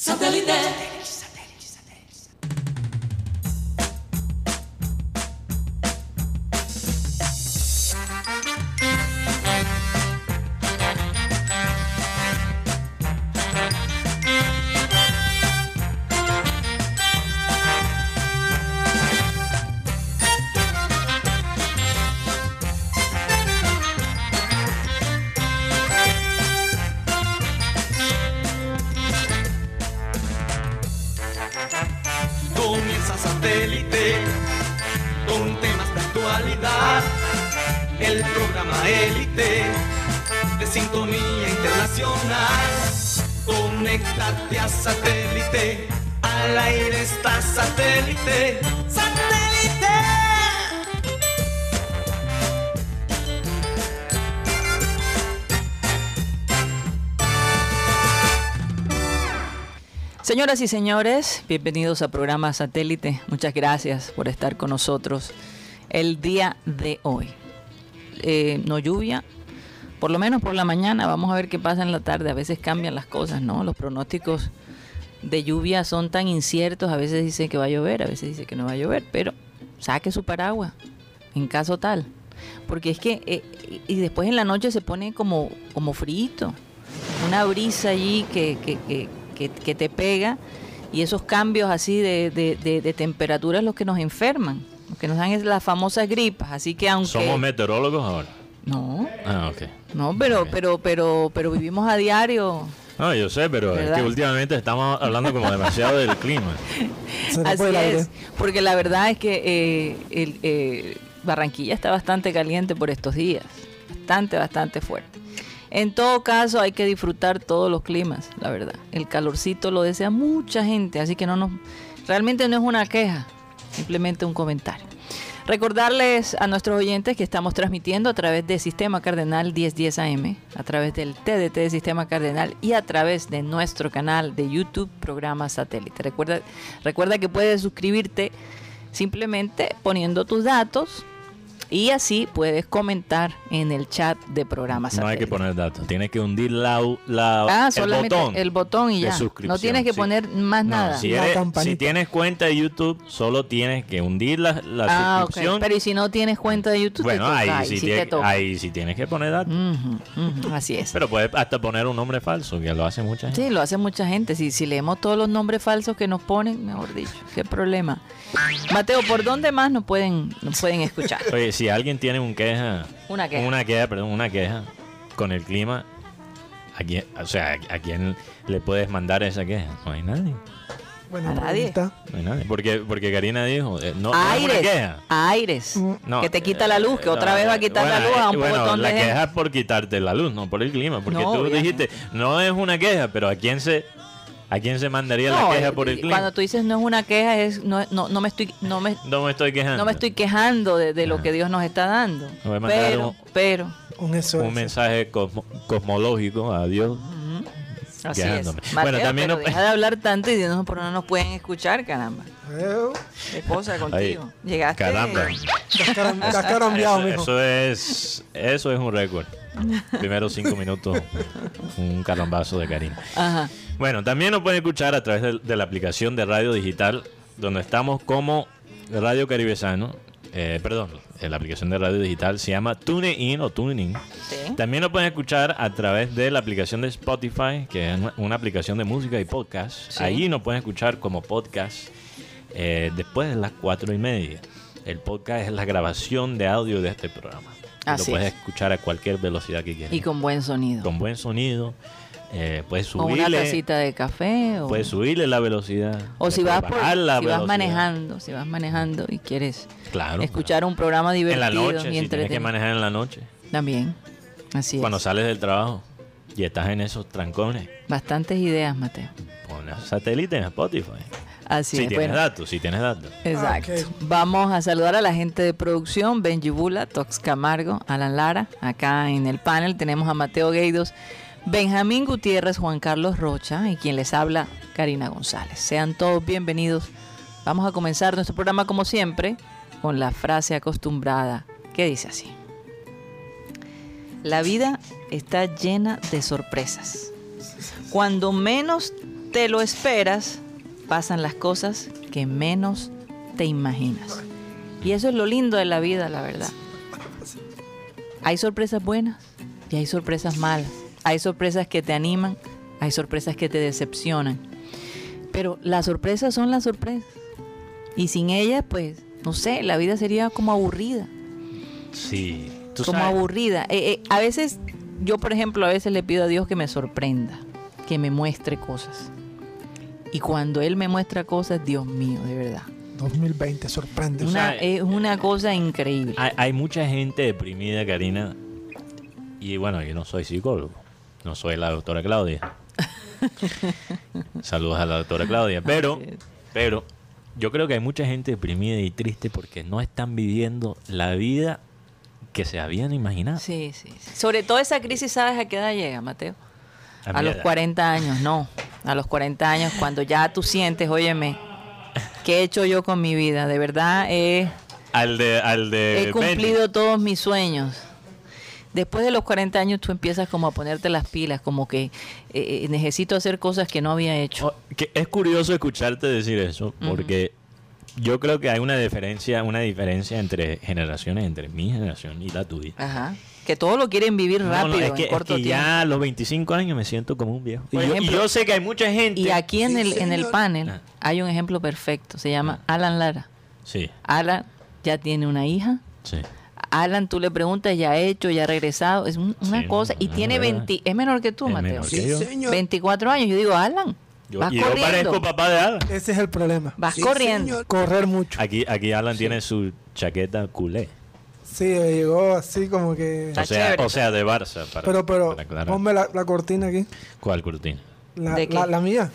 Santelité. Señoras y señores, bienvenidos a programa Satélite. Muchas gracias por estar con nosotros el día de hoy. Eh, no lluvia, por lo menos por la mañana. Vamos a ver qué pasa en la tarde. A veces cambian las cosas, ¿no? Los pronósticos de lluvia son tan inciertos. A veces dice que va a llover, a veces dice que no va a llover. Pero saque su paraguas en caso tal. Porque es que, eh, y después en la noche se pone como, como frito. Una brisa allí que, que, que te pega. Y esos cambios así de, de, de, de temperatura es los que nos enferman. Lo que nos dan es las famosas gripas. Así que aunque... Somos meteorólogos ahora. No, Ah, ok. no, pero, pero, pero, pero vivimos a diario. No, yo sé, pero es que últimamente estamos hablando como demasiado del clima. Así es, porque la verdad es que eh, el, eh, Barranquilla está bastante caliente por estos días, bastante, bastante fuerte. En todo caso, hay que disfrutar todos los climas, la verdad. El calorcito lo desea mucha gente, así que no nos, realmente no es una queja, simplemente un comentario. Recordarles a nuestros oyentes que estamos transmitiendo a través de Sistema Cardenal 1010 AM, a través del TDT de Sistema Cardenal y a través de nuestro canal de YouTube, programa satélite. Recuerda, recuerda que puedes suscribirte simplemente poniendo tus datos y así puedes comentar en el chat de programa No hay que poner datos. Tienes que hundir la, la- Ah, el solamente botón. el botón y ya. No tienes que sí. poner más No, nada. Si, eres- si tienes cuenta de YouTube, solo tienes que hundir la, la ah, suscripción. Pero y si no tienes cuenta de YouTube, bueno, te toca, ahí, sí sí tie- te toca. ahí sí tienes que poner datos. Así es. Pero puedes hasta poner un nombre falso, que lo hace mucha gente. Sí, lo hace mucha gente. Si, si leemos todos los nombres falsos que nos ponen, mejor dicho, qué problema. Mateo, ¿por dónde más nos pueden, nos pueden escuchar? Oye, si alguien tiene un queja, Una queja. una queja, perdón, una queja con el clima, ¿a quién, o sea, ¿a quién le puedes mandar esa queja? No hay nadie. Buena A nadie. pregunta. No hay nadie. Porque, porque Karina dijo, eh, no, una Aires. queja. Aires. No, que te quita la luz, que eh, otra vez va a eh, quitar la bueno, luz a un eh, bueno, la de gente. queja es por quitarte la luz, no por el clima. Porque No, tú obviamente. dijiste, no es una queja, pero ¿a quién se, a quién se mandaría No, la queja por el clima? Cuando tú dices no es una queja, es no, no, no me estoy, no me, No me estoy quejando. no me estoy quejando de, de lo que Dios nos está dando. Voy a mandar Pero, un- pero. Un mensaje cosmo- cosmológico a Dios. Así. Bueno, también pero no- deja de hablar tanto y dinos por no nos pueden escuchar, caramba. Eh, ¿Qué cosa contigo? Ahí. Llegaste. Caramba. Eso, eso es eso es un récord. Primeros cinco minutos, un carambazo de Karina. Ajá. Bueno, también nos pueden escuchar a través de, de la aplicación de radio digital, donde estamos como Radio Caribesano. Eh, perdón, eh, la aplicación de radio digital se llama TuneIn o TuneIn. Sí. También nos pueden escuchar a través de la aplicación de Spotify, que es una- aplicación de música y podcast. Sí. Ahí nos pueden escuchar como podcast eh, después de las cuatro y media. El podcast es la grabación de audio de este programa. Así lo puedes es. escuchar a cualquier velocidad que quieras. Y con buen sonido. Con buen sonido. Eh, puedes Con una subirle, tacita de café. O, puedes subirle la velocidad. o si vas, por- si vas velocidad. manejando, si vas manejando y quieres Claro. escuchar un programa En divertido la noche, si tienes que manejar en la noche. También. Así Cuando es. sales del trabajo y estás en esos trancones. Bastantes ideas, Mateo. Pon satélite en Spotify. Así si es. tienes Bueno, datos, si tienes datos. Exacto. Ok. Vamos a saludar a la gente de producción, Benji Bula, Tox Camargo, Alan Lara. Acá en el panel tenemos a Mateo Gueidos, Benjamín Gutiérrez, Juan Carlos Rocha y quien les habla, Karina González. Sean todos bienvenidos. Vamos a comenzar nuestro programa como siempre con la frase acostumbrada que dice así. La vida está llena de sorpresas. Cuando menos te lo esperas, pasan las cosas que menos te imaginas. Y eso es lo lindo de la vida, la verdad. Hay sorpresas buenas y hay sorpresas malas. Hay sorpresas que te animan, hay sorpresas que te decepcionan. Pero las sorpresas son las sorpresas. Y sin ellas, pues, no sé, la vida sería como aburrida. Sí. Tú como sabes- aburrida. Eh, eh, a veces, yo por ejemplo, a veces le pido a Dios que me sorprenda, que me muestre cosas. Y cuando Él me muestra cosas, Dios mío, de verdad. 2020, sorprende. Una, sabes- es una cosa increíble. Hay, hay mucha gente deprimida, Karina. Y bueno, yo no soy psicólogo. No soy la doctora Claudia. Saludos a la doctora Claudia. Pero, pero yo creo que hay mucha gente deprimida y triste porque no están viviendo la vida que se habían imaginado. Sí, sí, sí. Sobre todo esa crisis, ¿sabes a qué edad llega, Mateo? A los edad. 40 años, no. A los 40 años, cuando ya tú sientes, óyeme, ¿qué he hecho yo con mi vida? De verdad, he, Al de, al de he cumplido todos mis sueños. Después de los 40 años tú empiezas como a ponerte las pilas, como que eh, eh, necesito hacer cosas que no había hecho. Oh, que es curioso escucharte decir eso, porque yo creo que hay una diferencia, una diferencia entre generaciones, entre mi generación y la tuya. Ajá. Que todo lo quieren vivir No, rápido, no, es que, en es corto que tiempo. ya a los 25 años me siento como un viejo. Y yo, y ejemplo- yo sé que hay mucha gente. Y aquí en Sí, el, en el panel Ah. hay un ejemplo perfecto. Se llama Alan Lara. Sí, Alan ya tiene una hija. sí. Alan, tú le preguntas, ya ha hecho, ya ha regresado. Es un- una Sí, cosa. no, Y no, tiene verdad. 20. Es menor que tú, Es Mateo. menor que yo. señor. 24 años. Yo digo, Alan, Yo, vas y yo corriendo. parezco papá de Alan. Ese es el problema. Vas Sí, corriendo. señor. Correr mucho. Aquí, aquí Alan tiene su chaqueta culé. Sí, me llegó así como que... O sea, o sea, de Barça. Para, Pero, pero, para ponme la, la cortina aquí. ¿Cuál cortina? La, ¿De qué? la, la mía.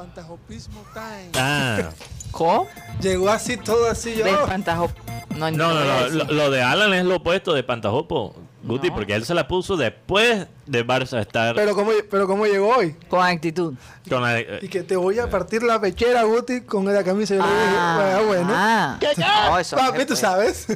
Espantajopismo time. Ah, ¿Cómo? Llegó así, todo así yo. De espantajo. No, no, no. Lo, lo de Alan es lo opuesto de Pantajopo, Guti, No. porque él se la puso después de Barça estar Pero cómo, pero cómo llegó hoy. Con actitud. con la. Y que te voy a partir la pechera, Guti, con la camisa. Yo le dije, Ah, "Ah, bueno. ah. No, eso Papi, tú sabes.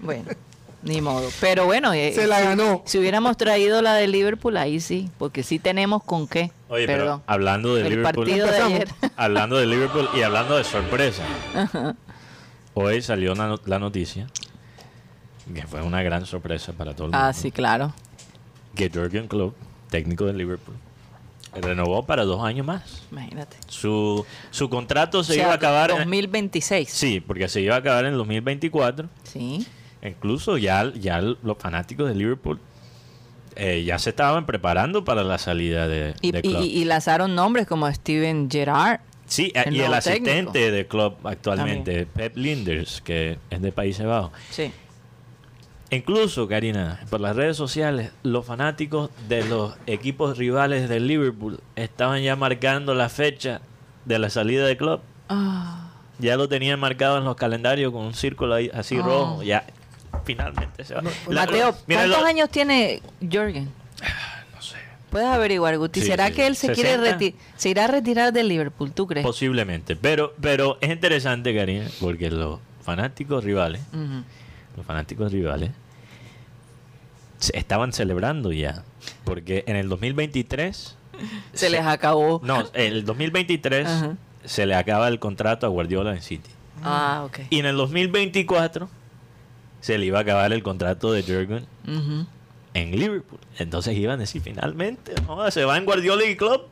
Bueno, ni modo. Pero bueno, eh, Se la si- ganó. Si hubiéramos traído la de Liverpool, ahí sí, porque sí tenemos con qué. Oye, pero Perdón. hablando de el Liverpool. partido de ayer. Hablando de Liverpool y hablando de sorpresa. Hoy salió una la noticia que fue una gran sorpresa para todo el mundo. ah, sí, claro. Que Jurgen Klopp, técnico de Liverpool, renovó para dos años más. Imagínate. Su, su contrato se O sea, iba a acabar en- 2026. Sí, porque se iba a acabar en el 2024. Sí. Incluso ya, ya los fanáticos de Liverpool eh, ya se estaban preparando para la salida de, Y, de y, Klopp. y lanzaron nombres como Steven Gerrard. Sí, eh, el y el asistente técnico. de club actualmente, Pep Linders, que es de Países Bajos. Sí. Incluso, Karina, por las redes sociales, los fanáticos de los equipos rivales de Liverpool estaban ya marcando la fecha de la salida de club. Ah, Ya lo tenían marcado en los calendarios con un círculo ahí, así Ah. rojo. Ya, finalmente se va. La- Mateo, ¿cuántos años tiene Jürgen? No sé. Puedes averiguar, Guti. Sí, ¿Será sí. que él se quiere 60? reti- se irá a retirar del Liverpool? ¿Tú crees? Posiblemente. Pero, pero es interesante, Karina, porque los fanáticos rivales los fanáticos rivales se- estaban celebrando ya. Porque en el 2023. Se les acabó. No, el 2023 Ajá. se le acaba el contrato a Guardiola en City. Ah, ok. Y en el 2024 se le iba a acabar el contrato de Jurgen en Liverpool. Entonces iban a decir finalmente, no, se va en Guardiola y Club.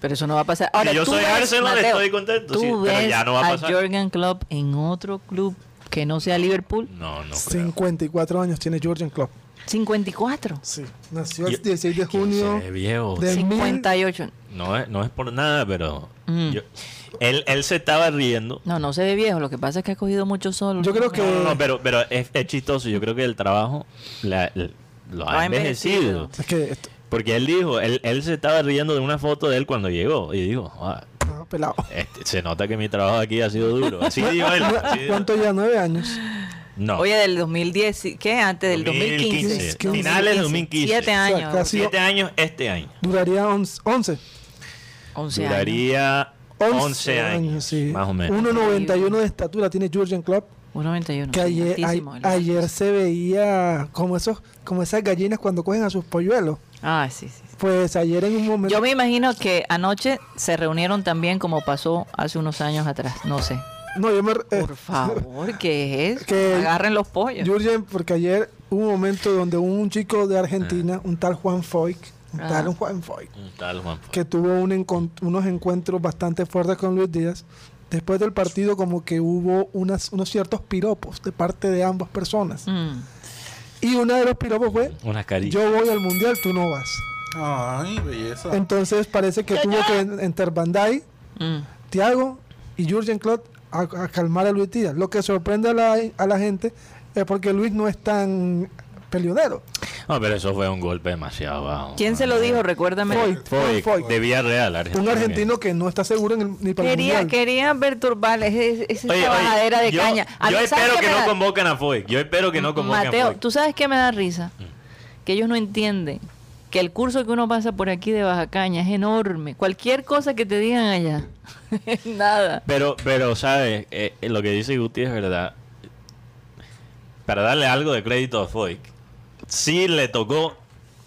Pero eso no va a pasar. Ahora, yo soy ves, Arsenal, Mateo, estoy contento, Tú sí, pero ya no va a pasar. Jürgen Klopp en otro club que no sea Liverpool. No, no. creo. 54 años tiene Jurgen Klopp. 54. Sí. Nació el Yo- 16 de ¿Quién junio. ve viejo. de- 58. No es, no es por nada, pero Mm. yo- él, él se estaba riendo. No, no se ve viejo. Lo que pasa es que ha cogido mucho sol. Yo creo que- No, pero, pero es, es chistoso. Yo creo que el trabajo la- lo ha ha envejecido. envejecido. Es que esto, Porque él dijo, él, él se estaba riendo de una foto de él cuando llegó. Y dijo, "Ah, no, pelado. este, se nota que mi trabajo aquí ha sido duro. Así dijo él. así dijo. ¿Cuánto ya? ¿Nueve años? No. Oye, del 2010, y- ¿qué? Antes del 2015. 2015. Finales del 2015. Siete O sea, años. Siete años este año. Duraría 11. 11. 11 años. Duraría 11, 11 años. sí. Más o menos. 1,91 de estatura tiene Jurgen Klopp. 1.91. Que ayer, a- ayer se veía como esos como esas gallinas cuando cogen a sus polluelos. Ah, sí, sí. Pues ayer en un momento... Yo me imagino que anoche se reunieron también como pasó hace unos años atrás. No sé. No, yo me... eh, Por favor, ¿qué es? Que- Agarren los pollos. Jürgen, porque ayer hubo un momento donde un chico de Argentina, un tal Juan Foyk, Ah. tal Juan Foyk, Un tal Juan. que tuvo un encon- unos encuentros bastante fuertes con Luis Díaz, después del partido como que hubo unas, unos ciertos piropos de parte de ambas personas. Mm. Y uno de los piropos fue, carillas. yo voy al mundial, tú no vas. Ay, belleza. Entonces parece que tuvo que en- enter Bandai, Mm. Thiago y Jürgen Klopp a, a calmar a Luis Díaz. Lo que sorprende a la, a la gente es porque Luis no es tan peleonero. No, pero eso fue un golpe demasiado bajo. ¿Quién se lo dijo? Recuérdame. Foyt, Fue Foyt. de Villarreal, Un Argentina. argentino que no está seguro en el- ni para el Quería, mundial. quería perturbar esa bajadera de yo, caña. A yo mí, ¿sabes espero que no da- convoquen a Foy. Yo espero que no convoquen a Mateo. ¿tú sabes qué me da risa? Que ellos no entienden que el curso que uno pasa por aquí de Baja Caña es enorme. Cualquier cosa que te digan allá, nada. Pero, pero, ¿sabes? Eh, eh, lo que dice Guti es verdad. Para darle algo de crédito a Foy, sí le tocó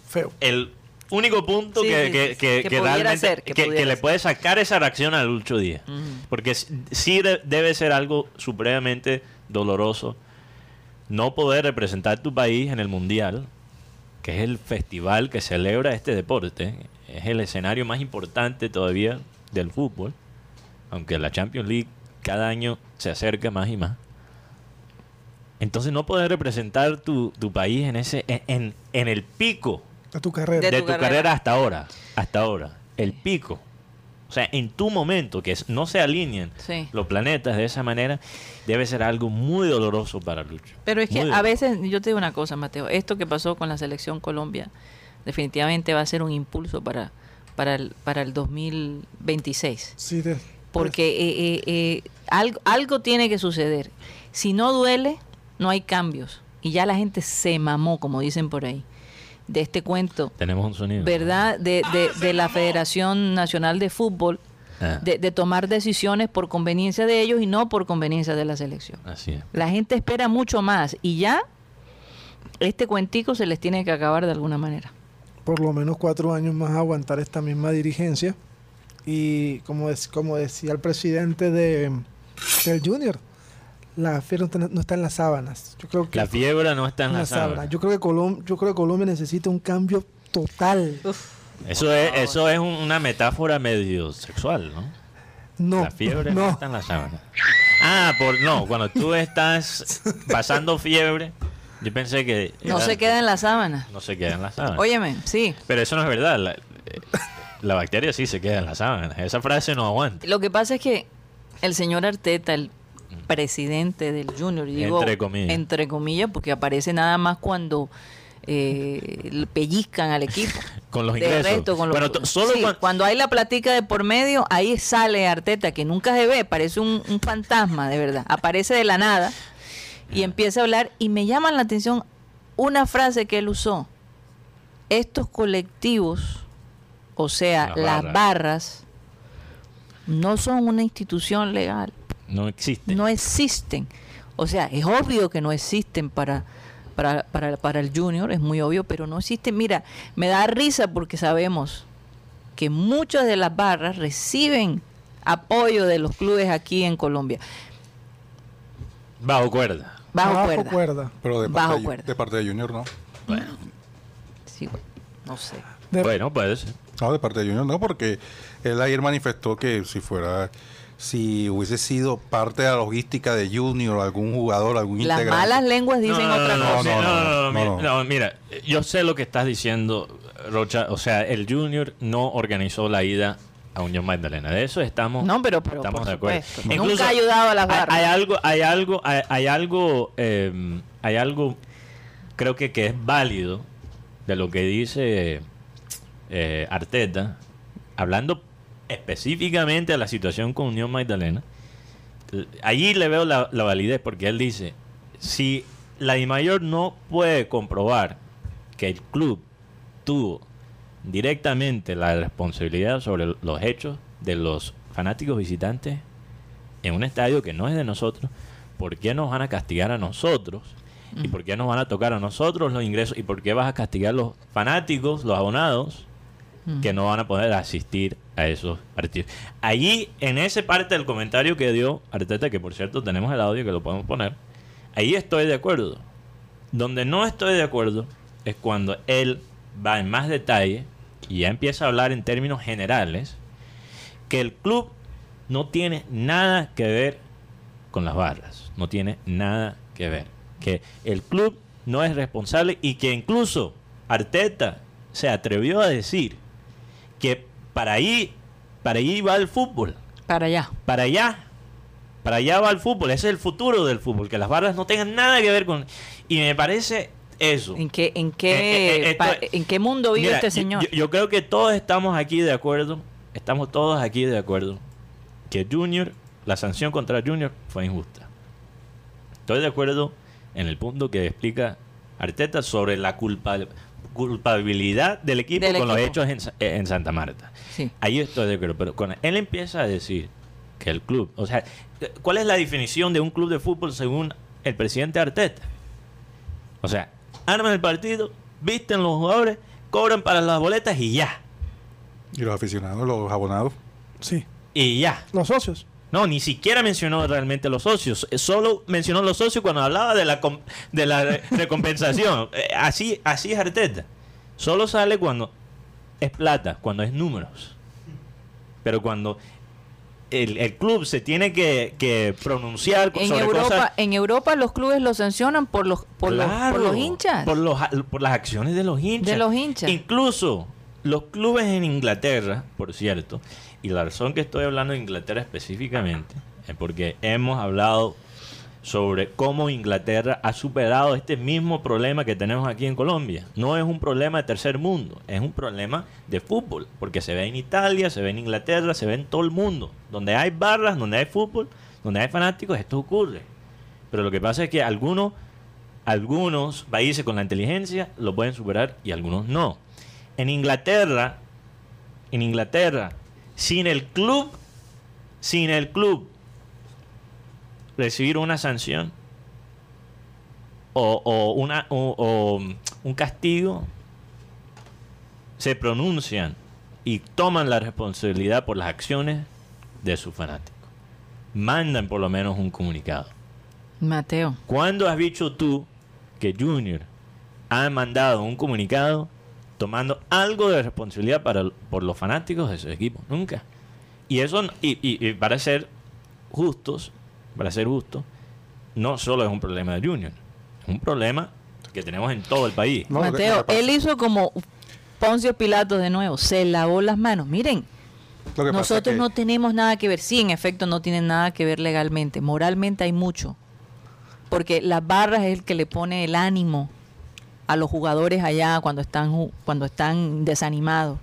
Feo. el único punto Sí, que, sí, que, sí, que- que que pudiera realmente ser, que que, pudiera que le puede sacar esa reacción a Lucho Díaz. Ujú. Porque s- sí de- debe ser algo supremamente doloroso no poder representar tu país en el Mundial, que es el festival que celebra este deporte, es el escenario más importante todavía del fútbol, aunque la Champions League cada año se acerca más y más. Entonces no poder representar tu, tu país en ese en, en- en el pico De tu carrera. De de, tu carrera. carrera. hasta ahora, hasta ahora, el pico. O sea, en tu momento, que es- no se alineen Sí. los planetas de esa manera, debe ser algo muy doloroso para Lucho. Pero es que a veces, yo te digo una cosa, Mateo, esto que pasó con la selección Colombia definitivamente va a ser un impulso para, para, el, para el 2026. Sí, de- Porque eh, eh, eh, algo, algo tiene que suceder. Si no duele, no hay cambios. Y ya la gente se mamó, como dicen por ahí, de este cuento, Tenemos un sonido. ¿verdad? De, de, de la Federación Nacional de Fútbol, Ah, de, de tomar decisiones por conveniencia de ellos y no por conveniencia de la selección. así es. La gente espera mucho más y ya este cuentico se les tiene que acabar de alguna manera. por lo menos cuatro años más aguantar esta misma dirigencia. Y como, es, como decía el presidente de, del Junior, la fiebre no está, no está en las sábanas. Yo creo que La fiebre no está en en la las sábana. sábanas. Yo creo que Colom- yo creo que Colombia necesita un cambio total. Eso es, eso es un- una metáfora medio sexual, ¿no? No, la fiebre no. no. está en la sábana. Ah, por no, cuando tú estás pasando fiebre, yo pensé que No era- se queda en la sábana. no se queda en la sábana. Óyeme, sí. Pero eso no es verdad. La, eh, la bacteria sí se queda en la sábana. Esa frase no aguanta. Lo que pasa es que el señor Arteta, el presidente del Junior, digo Entre comillas. entre comillas, porque aparece nada más cuando eh, pellizcan al equipo. Con los De ingresos. resto, con los- Bueno, to- solo Sí, cuan- cuando hay la platica de por medio, ahí sale Arteta, que nunca se ve, parece un, un fantasma, de verdad. Aparece de la nada y empieza a hablar y me llama la atención una frase que él usó. Estos colectivos, o sea, Las barras, no son una institución legal, no existe. no existen. O sea, es obvio que no existen para, para, para, para el junior, es muy obvio, pero no existen. Mira, me da risa porque sabemos que muchas de las barras reciben apoyo de los clubes aquí en Colombia. Bajo cuerda. Bajo, Bajo cuerda. cuerda. Pero de Bajo parte, de, cuerda. de parte de Junior no. Bueno, Sí, bueno, no sé. De- bueno, puede ser. No, de parte de Junior no, porque él ayer manifestó que si fuera, si hubiese sido parte de la logística de Junior, algún jugador, algún Las integrante. malas lenguas dicen no, no, otra no, cosa. no, no, no, no, no, mira, no. no, mira, yo sé lo que estás diciendo, Rocha. O sea, el Junior no organizó la ida a Unión Magdalena. De eso estamos, No, pero, pero estamos de acuerdo. supuesto. Nunca ha ayudado a las hay- barras. Hay, algo, hay algo, hay, hay algo, eh, hay algo, creo que, que es válido de lo que dice eh, Arteta, hablando específicamente de la situación con Unión Magdalena. Allí le veo la, la validez porque él dice, si la DIMAYOR no puede comprobar que el club tuvo directamente la responsabilidad sobre los hechos de los fanáticos visitantes en un estadio que no es de nosotros, ¿por qué nos van a castigar a nosotros ¿Y por qué nos van a tocar a nosotros los ingresos? ¿Y por qué vas a castigar a los fanáticos, los abonados, que no van a poder asistir a esos partidos? Allí, en esa parte del comentario que dio Arteta, que por cierto tenemos el audio que lo podemos poner, ahí estoy de acuerdo. Donde no estoy de acuerdo es cuando él va en más detalle y ya empieza a hablar en términos generales que el club no tiene nada que ver con las barras, no tiene nada que ver, que el club no es responsable y que incluso Arteta se atrevió a decir que para ahí, para ahí va el fútbol, Para allá. para allá, para allá va el fútbol, ese es el futuro del fútbol, que las barras no tengan nada que ver con... Y me parece eso. ¿En qué, en Eh, eh, qué, eh, esto pa- es- en qué mundo vive Mira, este señor? Yo, yo creo que todos estamos aquí de acuerdo, estamos todos aquí de acuerdo, que Junior, la sanción contra Junior fue injusta. Estoy de acuerdo en el punto que explica Arteta sobre la culpa- culpabilidad del equipo Del con los hechos en, en Santa Marta. Sí. Ahí estoy de acuerdo, pero cuando él empieza a decir que el club, o sea, ¿cuál es la definición de un club de fútbol según el presidente Arteta? O sea, arman el partido, visten los jugadores, cobran para las boletas y ya. Y los aficionados, los abonados. Sí. Y ya. Los socios. No, ni siquiera mencionó realmente los socios. Eh, Solo mencionó los socios cuando hablaba de la, de la re- recompensación. Eh, Así, así es Arteta. Solo sale cuando es plata, cuando es números. Pero cuando el, el club se tiene que, que pronunciar En sobre Europa, cosas... en Europa los clubes lo sancionan por los, por los, por los hinchas. Por, los, por las acciones de los hinchas. De los hinchas. Incluso los clubes en Inglaterra, por cierto, y la razón que estoy hablando de Inglaterra específicamente es porque hemos hablado sobre cómo Inglaterra ha superado este mismo problema que tenemos aquí en Colombia. No es un problema de tercer mundo, es un problema de fútbol, porque se ve en Italia, se ve en Inglaterra, se ve en todo el mundo. Donde hay barras, donde hay fútbol, donde hay fanáticos, esto ocurre. Pero lo que pasa es que algunos, algunos países con la inteligencia lo pueden superar y algunos no. En Inglaterra, en Inglaterra, sin el club, sin el club recibir una sanción o, o una, o- o un castigo, se pronuncian y toman la responsabilidad por las acciones de sus fanáticos. Mandan por lo menos un comunicado. Mateo. ¿Cuándo has dicho tú que Junior ha mandado un comunicado tomando algo de responsabilidad para, por los fanáticos de su equipo? Nunca. Y eso, y, y- y para ser justos, para ser justos, no solo es un problema de Junior, es un problema que tenemos en todo el país. Mateo, él hizo como Poncio Pilato de nuevo, se lavó las manos. Miren, nosotros no tenemos nada que ver. Sí, en efecto, no tienen nada que ver legalmente. Moralmente hay mucho. Porque las barras es el que le pone el ánimo a los jugadores allá cuando están cuando están desanimados.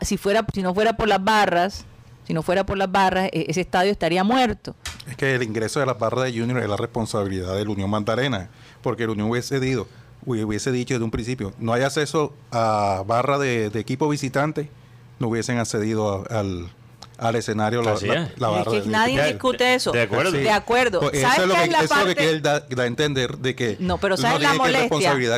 Si fuera si no fuera por las barras, si no fuera por las barras, e- ese estadio estaría muerto. Es que el ingreso de las barras de Junior es la responsabilidad del Unión Mandarena, porque el Unión hubiese, dicho, hubiese dicho desde un principio, no hay acceso a barra de, de equipo visitante, no hubiesen accedido al, al escenario la, Así la- es. la barra que nadie discute eso. De acuerdo. Sí. De acuerdo. Pues ¿Sabes eso es lo que, es lo que parte- él da, da a entender de que No, pero no ¿sabes la molestia?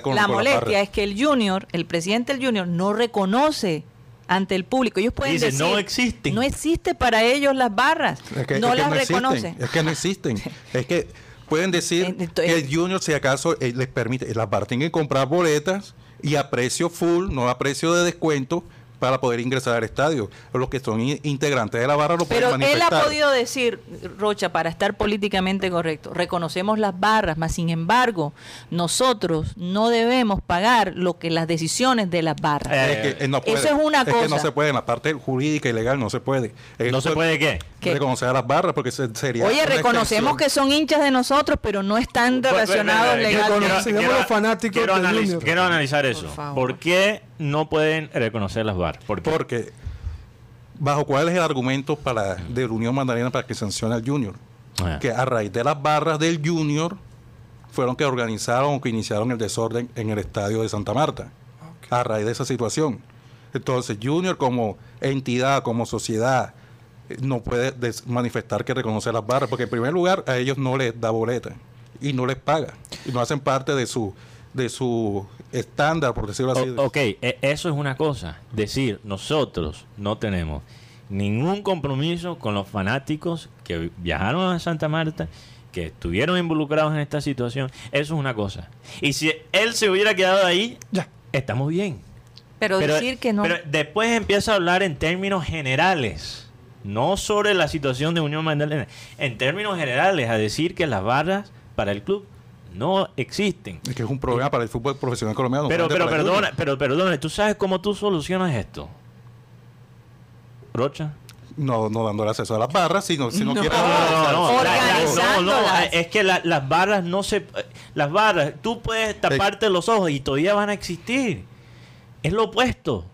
con- la con molestia es que el Junior, el presidente del Junior, no reconoce ante el público. Ellos pueden Dice, decir, "No existen". No existe para ellos las barras. Es que- no es que las existen, reconocen. Es que no existen. es que pueden decir que el Junior, si acaso, eh, les permite, las barras tienen que comprar boletas y a precio full, no a precio de descuento, para poder ingresar al estadio. Los que son in- integrantes de la barra lo Pero pueden él ha podido decir, Rocha, para estar políticamente correcto, reconocemos las barras, mas sin embargo, nosotros no debemos pagar lo que las decisiones de las barras. Eh, Es que, eh, no Eso es una que no cosa. se puede, en la parte jurídica y legal no se puede. ¿No se puede qué? ¿Qué? Reconocer a las barras porque se- sería. Oye, reconocemos extensión. que son hinchas de nosotros, pero no están Pues, relacionados pues, pues, legalmente. Reconocemos los fanáticos quiero, del analiz- quiero analizar eso. favor. ¿Por qué no pueden reconocer las barras? ¿Por qué? Porque, ¿bajo cuál es el argumento para de la Unión Mandarina para que sancione al Junior? Ah. Que a raíz de las barras del Junior fueron que organizaron o que iniciaron el desorden en el estadio de Santa Marta. A raíz de esa situación. Entonces, Junior como entidad, como sociedad, eh, no puede des- manifestar que reconoce las barras, porque en primer lugar a ellos no les da boleta. y no les paga y no hacen parte de su de su estándar, por decirlo así. O- ok, e- eso es una cosa. Decir, nosotros no tenemos ningún compromiso con los fanáticos que viajaron a Santa Marta, que estuvieron involucrados en esta situación. Eso es una cosa. Y si él se hubiera quedado ahí, Ya. estamos bien. Pero, decir que no. pero después empieza a hablar en términos generales, no sobre la situación de Unión Magdalena, en términos generales, a decir que las barras para el club no existen. Es que es un problema para el fútbol profesional colombiano. Pero, pero, perdona, pero, perdona, ¿tú sabes cómo tú solucionas esto? Rocha. No, no dando acceso a las barras, sino si no, No. quiere No, No, la- es que la- las barras no se... Las barras, tú puedes taparte los ojos y todavía van a existir. Es lo opuesto.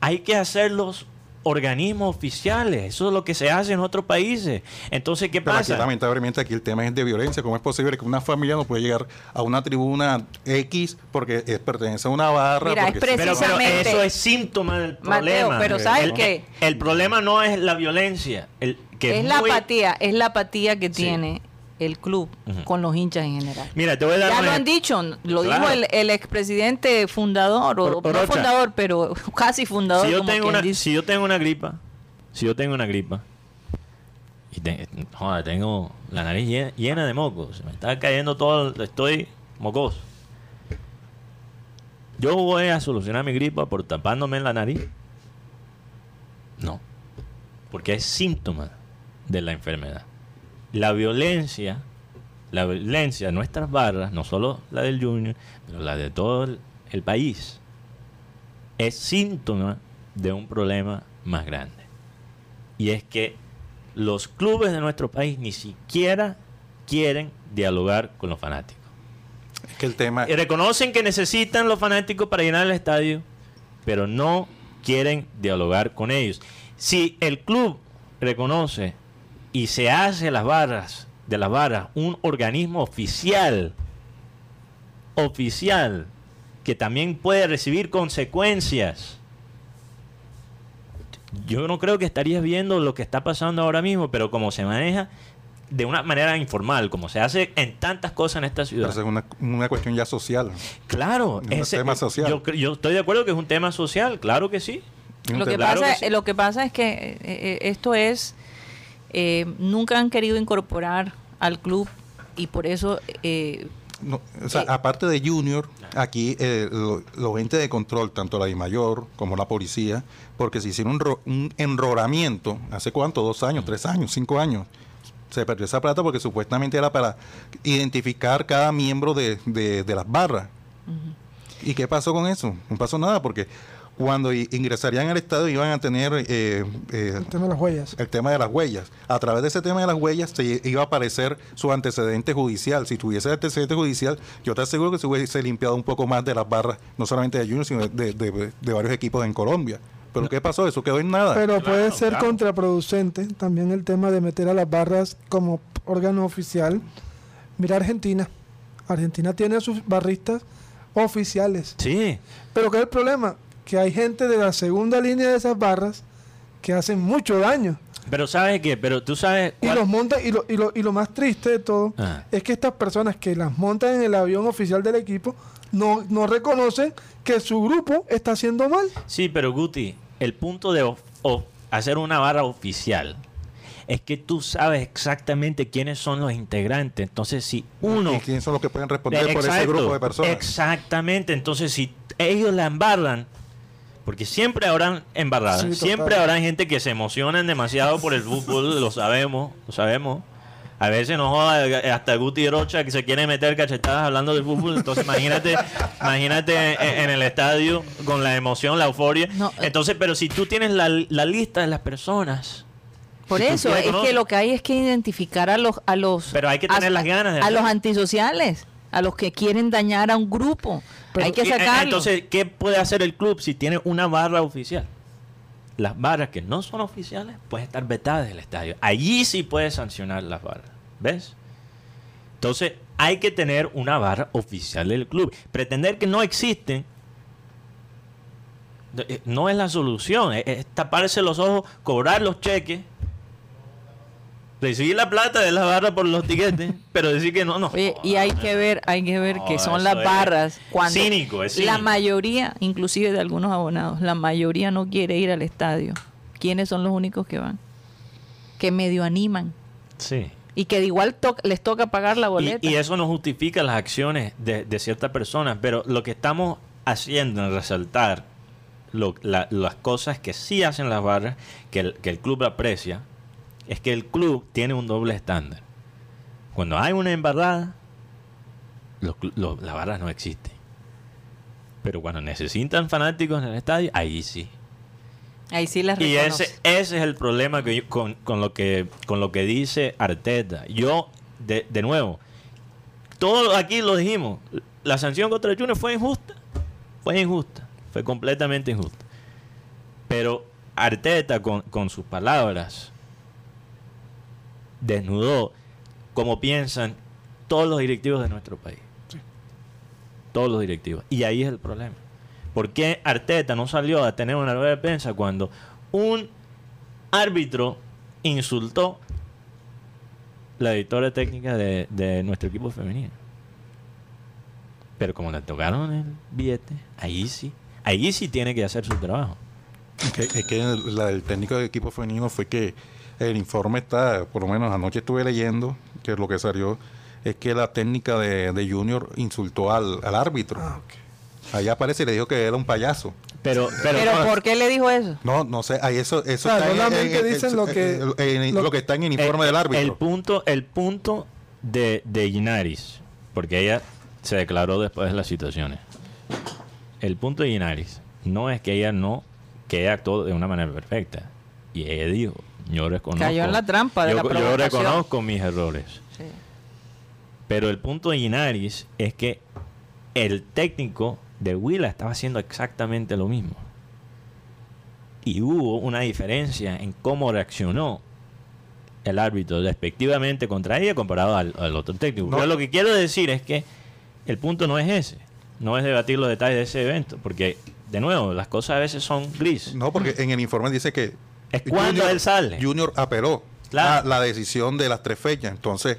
Hay que hacerlos organismos oficiales. Eso es lo que se hace en otros países. Entonces, ¿qué Pero aquí, pasa? lamentablemente aquí el tema es de violencia. ¿Cómo es posible que una familia no pueda llegar a una tribuna X porque es, pertenece a una barra? Mira, es porque Pero, pero Precisamente. eso es síntoma del Mateo, problema. pero ¿sabes el, qué? El problema no es la violencia. El, que es la muy- apatía, es la apatía que Sí. tiene el club con los hinchas en general. Mira, te voy a dar Ya lo han dicho, lo Claro. dijo el, el expresidente fundador, o Or- no fundador, pero casi fundador. si yo como tengo una dice. si yo tengo una gripa si yo tengo una gripa y te- joder, tengo la nariz llena, llena de mocos me está cayendo todo estoy mocoso yo voy a solucionar mi gripa por tapándome en la nariz no porque es síntoma de la enfermedad la violencia la violencia de nuestras barras no solo la del junior pero la de todo el- país es síntoma de un problema más grande. Y es que los clubes de nuestro país ni siquiera quieren dialogar con los fanáticos. es que el tema Y reconocen que necesitan los fanáticos para llenar el estadio, pero no quieren dialogar con ellos. Si el club reconoce y se hace las barras de las barras un organismo oficial, oficial, que también puede recibir consecuencias. Yo no creo que estarías viendo lo que está pasando ahora mismo, pero como se maneja de una manera informal, como se hace en tantas cosas en esta ciudad. pero es una, una cuestión ya social. Claro, Es un tema social. Yo, estoy de acuerdo que es un tema social, claro que sí. Lo que, Claro pasa, que sí. lo que pasa es que eh, eh, esto es, eh, nunca han querido incorporar al club y por eso eh, No, o sea, Eh. aparte de Junior, aquí eh, lo- los entes de control, tanto la mayor como la policía, porque se hicieron un, ro- un enrolamiento, ¿hace cuánto? ¿Dos años, tres años, cinco años? Se perdió esa plata porque supuestamente era para identificar cada miembro de, de- de las barras. ¿Y qué pasó con eso? No pasó nada porque cuando ingresarían al estadio iban a tener eh, eh, El tema de las huellas. el tema de las huellas. A través de ese tema de las huellas se iba a aparecer su antecedente judicial. Si tuviese antecedente judicial, yo te aseguro que se hubiese limpiado un poco más de las barras, no solamente de Junior, sino de, de- de varios equipos en Colombia. Pero ¿qué pasó? Eso quedó en nada. Pero Claro, puede ser claro. contraproducente también el tema de meter a las barras como órgano oficial. Mira Argentina. Argentina tiene a sus barristas oficiales. Sí. Pero ¿qué es el problema? Que hay gente de la segunda línea de esas barras que hacen mucho daño. Pero ¿sabes qué? Pero tú sabes... Y los montan, y lo, y, lo, y lo más triste de todo Ah. es que estas personas que las montan en el avión oficial del equipo no, no reconocen que su grupo está haciendo mal. Sí, pero Guti, el punto de of- of- hacer una barra oficial es que tú sabes exactamente quiénes son los integrantes. Entonces, si uno... ¿Y quiénes son los que pueden responder por ese grupo de personas? Exactamente. Entonces, si ellos la embarran, porque siempre habrán embarradas, Sí, siempre habrá gente que se emocionan demasiado por el fútbol, lo sabemos, lo sabemos. A veces no joda, hasta Guti Rocha que se quiere meter cachetadas hablando del fútbol. Entonces imagínate, imagínate en, en el estadio con la emoción, la euforia. No, eh. Entonces, pero si tú tienes la, la lista de las personas, Por Si eso, quieres es conocer. que lo que hay es que identificar a los a los Pero hay que tener a- las ganas de a los antisociales, a los que quieren dañar a un grupo. Pero- hay que Y, eh, sacarlos. Entonces, ¿qué puede hacer el club si tiene una barra oficial? Las barras que no son oficiales pueden estar vetadas del estadio. Allí sí puede sancionar las barras. ¿Ves? Entonces, hay que tener una barra oficial del club. Pretender que no existen eh, no es la solución. Es, es taparse los ojos, cobrar los cheques Recibí la plata de la barra por los tiquetes, pero decir que no, no. Oye, y hay que ver, hay que ver que No, son eso las barras cuando cínico, es la cínico. mayoría, inclusive de algunos abonados, la mayoría no quiere ir al estadio. ¿Quiénes son los únicos que van? Que medio animan Sí. y que de igual to- les toca pagar la Y, boleta. y eso no justifica las acciones de, de ciertas personas, pero lo que estamos haciendo en resaltar lo- la- las cosas que sí hacen las barras, que el, que el club aprecia, es que el club tiene un doble estándar. Cuando hay una embarrada, los los- las barras no existen. Pero cuando necesitan fanáticos en el estadio, ahí sí. Ahí sí las Y ese, ese es el problema que yo- con, con lo que con lo que dice Arteta. Yo, de, de nuevo, todos aquí lo dijimos, la sanción contra el Junior fue injusta. Fue injusta. Fue completamente injusta. Pero Arteta, con, con sus palabras, desnudó cómo piensan todos los directivos de nuestro país. Todos los directivos. Y ahí es el problema. ¿Por qué Arteta no salió a tener una rueda de prensa cuando un árbitro insultó la editora técnica de, de nuestro equipo femenino? Pero como le tocaron el billete, ahí sí. Ahí sí tiene que hacer su trabajo. Que- es que la- el técnico del equipo femenino fue que el informe está, por lo menos anoche estuve leyendo, que lo que salió es que la técnica de, de Junior insultó al, al árbitro. Ah, ok. Ahí aparece y le dijo que era un payaso. Pero, pero, Pero ¿por qué le dijo eso? No, no sé, ahí eso, eso está en- solamente en- en- dicen en- lo que- lo- lo que está en el informe del El árbitro. punto, el punto de, de Ginaris, porque ella se declaró después de las situaciones. El punto de Ginaris no es que ella no, que ella actuó de una manera perfecta. Y ella dijo, yo reconozco. Cayó en la trampa de yo, la yo reconozco mis errores. Sí. Pero el punto de Ginaris es que el técnico de Huila estaba haciendo exactamente lo mismo. Y hubo una diferencia en cómo reaccionó el árbitro despectivamente contra ella comparado al, al otro técnico. No. Pero lo que quiero decir es que el punto no es ese. No es debatir los detalles de ese evento. Porque, de nuevo, las cosas a veces son gris. No, porque en el informe dice que Es cuando él sale. Junior apeló Claro. a la decisión de las tres fechas. Entonces,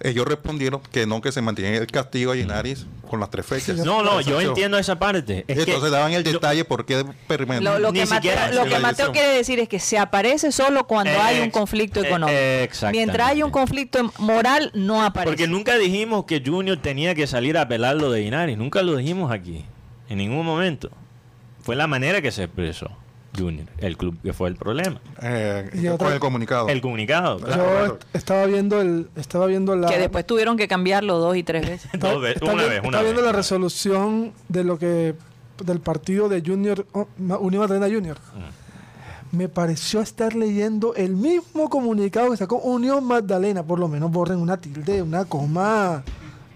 ellos respondieron que no, que se mantiene el castigo a Ginaris con las tres fechas. No, no, yo entiendo esa parte. Es que Entonces daban el detalle por qué permiten- Lo, lo que, siquiera Mateo, lo que quiere decir es que se aparece solo cuando Eh, hay un conflicto eh, económico. eh. Mientras hay un conflicto moral, no aparece. Porque nunca dijimos que Junior tenía que salir a apelar lo de Linares. Nunca lo dijimos aquí. En ningún momento. Fue la manera que se expresó Junior, el club que fue el problema. eh, Y otra- el comunicado. El comunicado. Claro, Yo estaba viendo el, estaba viendo la, que después tuvieron que cambiarlo dos y tres veces. estaba- Dos veces, estaba una vi- vez, una estaba viendo vez. la resolución de lo que del partido de Junior oh, Unión Magdalena Junior. Mm. Me pareció estar leyendo el mismo comunicado que sacó Unión Magdalena. Por lo menos borren una tilde, una coma.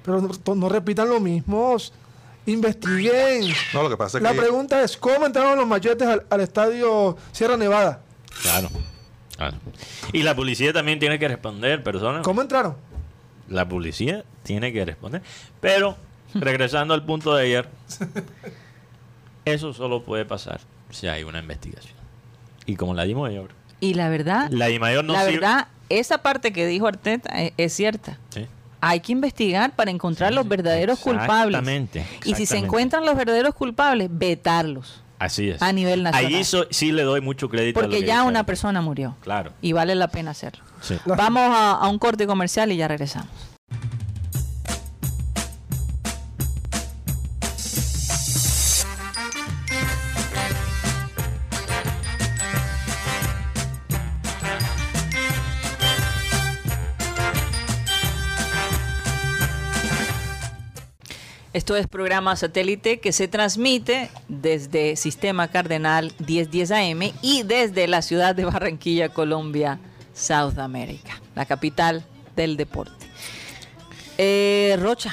Pero no, no repitan lo mismo. Investiguen. No, lo que pasa es La que pregunta es, ¿cómo entraron los machetes al, al estadio Sierra Nevada? Claro. claro. Y la policía también tiene que responder, personas. ¿Cómo entraron? La policía tiene que responder. Pero, regresando al punto de ayer, eso solo puede pasar si hay una investigación. Y como la dimos ayer, Y la verdad, la DIMAYOR no la sirve. verdad, esa parte que dijo Arteta es, es cierta. Sí. Hay que investigar para encontrar los verdaderos culpables. Exactamente, Y si se encuentran los verdaderos culpables, vetarlos. Así es. A nivel nacional. Ahí so- sí le doy mucho crédito. a lo Porque que ya una persona murió. Claro. Y vale la pena hacerlo. Sí. Vamos a, a un corte comercial y ya regresamos. Esto es programa satélite que se transmite desde Sistema Cardenal 1010 AM y desde la ciudad de Barranquilla, Colombia, South America, la capital del deporte. Eh, Rocha,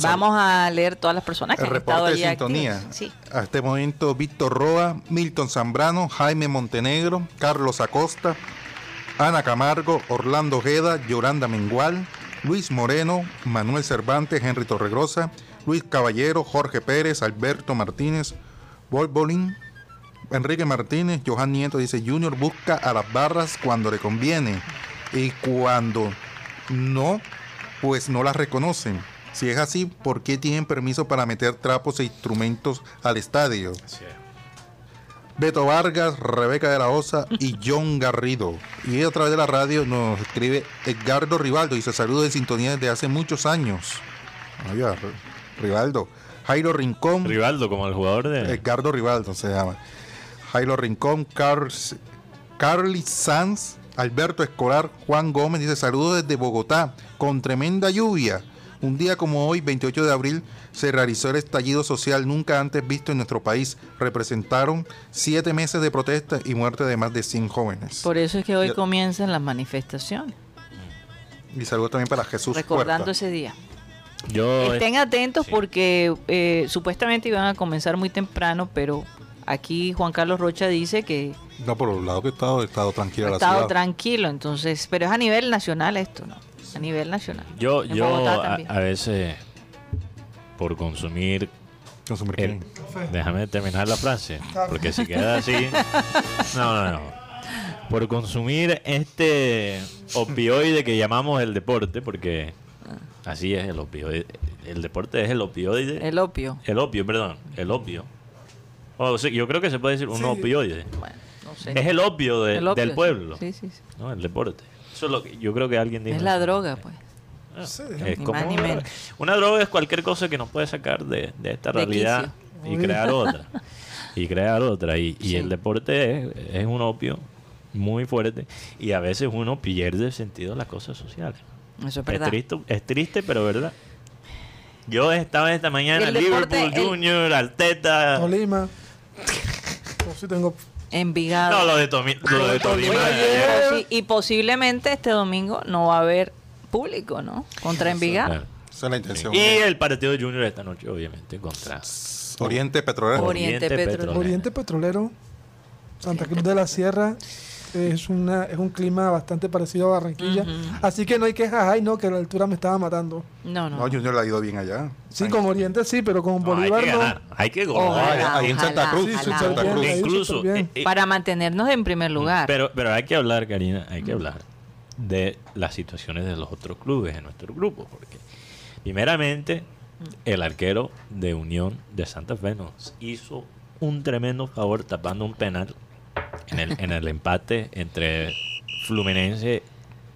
vamos a leer todas las personas que el han estado de sintonía. Sí. A este momento, Víctor Roa, Milton Zambrano, Jaime Montenegro, Carlos Acosta, Ana Camargo, Orlando Ojeda, Yoranda Mengual, Luis Moreno, Manuel Cervantes, Henry Torregrosa, Luis Caballero, Jorge Pérez, Alberto Martínez, Volbolín, Enrique Martínez, Johan Nieto dice, Junior busca a las barras cuando le conviene y cuando no, pues no las reconocen. Si es así, ¿por qué tienen permiso para meter trapos e instrumentos al estadio? Beto Vargas, Rebeca de la Osa y John Garrido. Y a través de la radio nos escribe Edgardo Rivaldo. Dice saludos de sintonía desde hace muchos años. Oiga, Rivaldo. Jairo Rincón. Rivaldo, como el jugador de. Edgardo Rivaldo se llama. Jairo Rincón, Carl- Carly Sanz, Alberto Escolar, Juan Gómez dice saludos desde Bogotá con tremenda lluvia. Un día como hoy, 28 de abril, se realizó el estallido social nunca antes visto en nuestro país. Representaron siete meses de protesta y muerte de más de 100 jóvenes. Por eso es que hoy comienzan las manifestaciones, Y saludos también para Jesús recordando Puerta. ese día. Yo. Estén atentos sí. porque eh, supuestamente iban a comenzar muy temprano, pero aquí Juan Carlos Rocha dice que No, por el lado que he estado, he estado tranquila ha la estado ciudad. tranquilo, entonces, pero es a nivel nacional esto, ¿no? A nivel nacional. Yo, En yo a, veces, por consumir. Consumir el- qué? déjame terminar la frase, porque si queda así. No, no, no. Por consumir este opioide que llamamos el deporte, porque así es el opioide. El deporte es el opioide. El opio. El opio, perdón. El opio. O sea, yo creo que se puede decir un Sí. opioide. Bueno, no sé. Es el opio, de- El opio, del sí. pueblo. Sí, sí, sí. ¿no? El deporte. Eso es lo que yo creo que alguien dijo. Es la eso. droga, pues. Ah, Sí, es ni como más ni una, droga. Una droga es cualquier cosa que nos puede sacar de, de esta De realidad y crear otra. Y crear otra. Y, y Sí. el deporte es, es un opio muy fuerte y a veces uno pierde el sentido de las cosas sociales. Eso es Es verdad. triste, es triste, pero verdad. Yo estaba esta mañana El Liverpool el- Junior, Alteta. Tolima. Yo sí tengo. Envigado. No, lo de, Tomi- lo de Tolima. Oye, posi- y posiblemente este domingo no va a haber público, ¿no? Contra Envigado. Claro. Esa es la intención. Y el partido de Junior esta noche, obviamente, contra Oriente Petrolero. Oriente Petrolero. Oriente Petrolero, Santa Cruz de la Sierra. Es, una, es un clima bastante parecido a Barranquilla. Así que no hay quejas. Ay, no, que la altura me estaba matando. No, no. No, Junior le ha ido bien allá. Sí, con Oriente sí, pero con No, hay Bolívar que no. ganar, hay que golear. ahí en Santa Cruz, Sí, ojalá. Santa súper Cruz. bien, ahí Incluso, eh, eh, Para mantenernos en primer lugar. Pero, pero hay que hablar, Karina, hay que hablar de las situaciones de los otros clubes en nuestro grupo. Porque, primeramente, el arquero de Unión de Santa Fe nos hizo un tremendo favor tapando un penal en el, en el empate entre Fluminense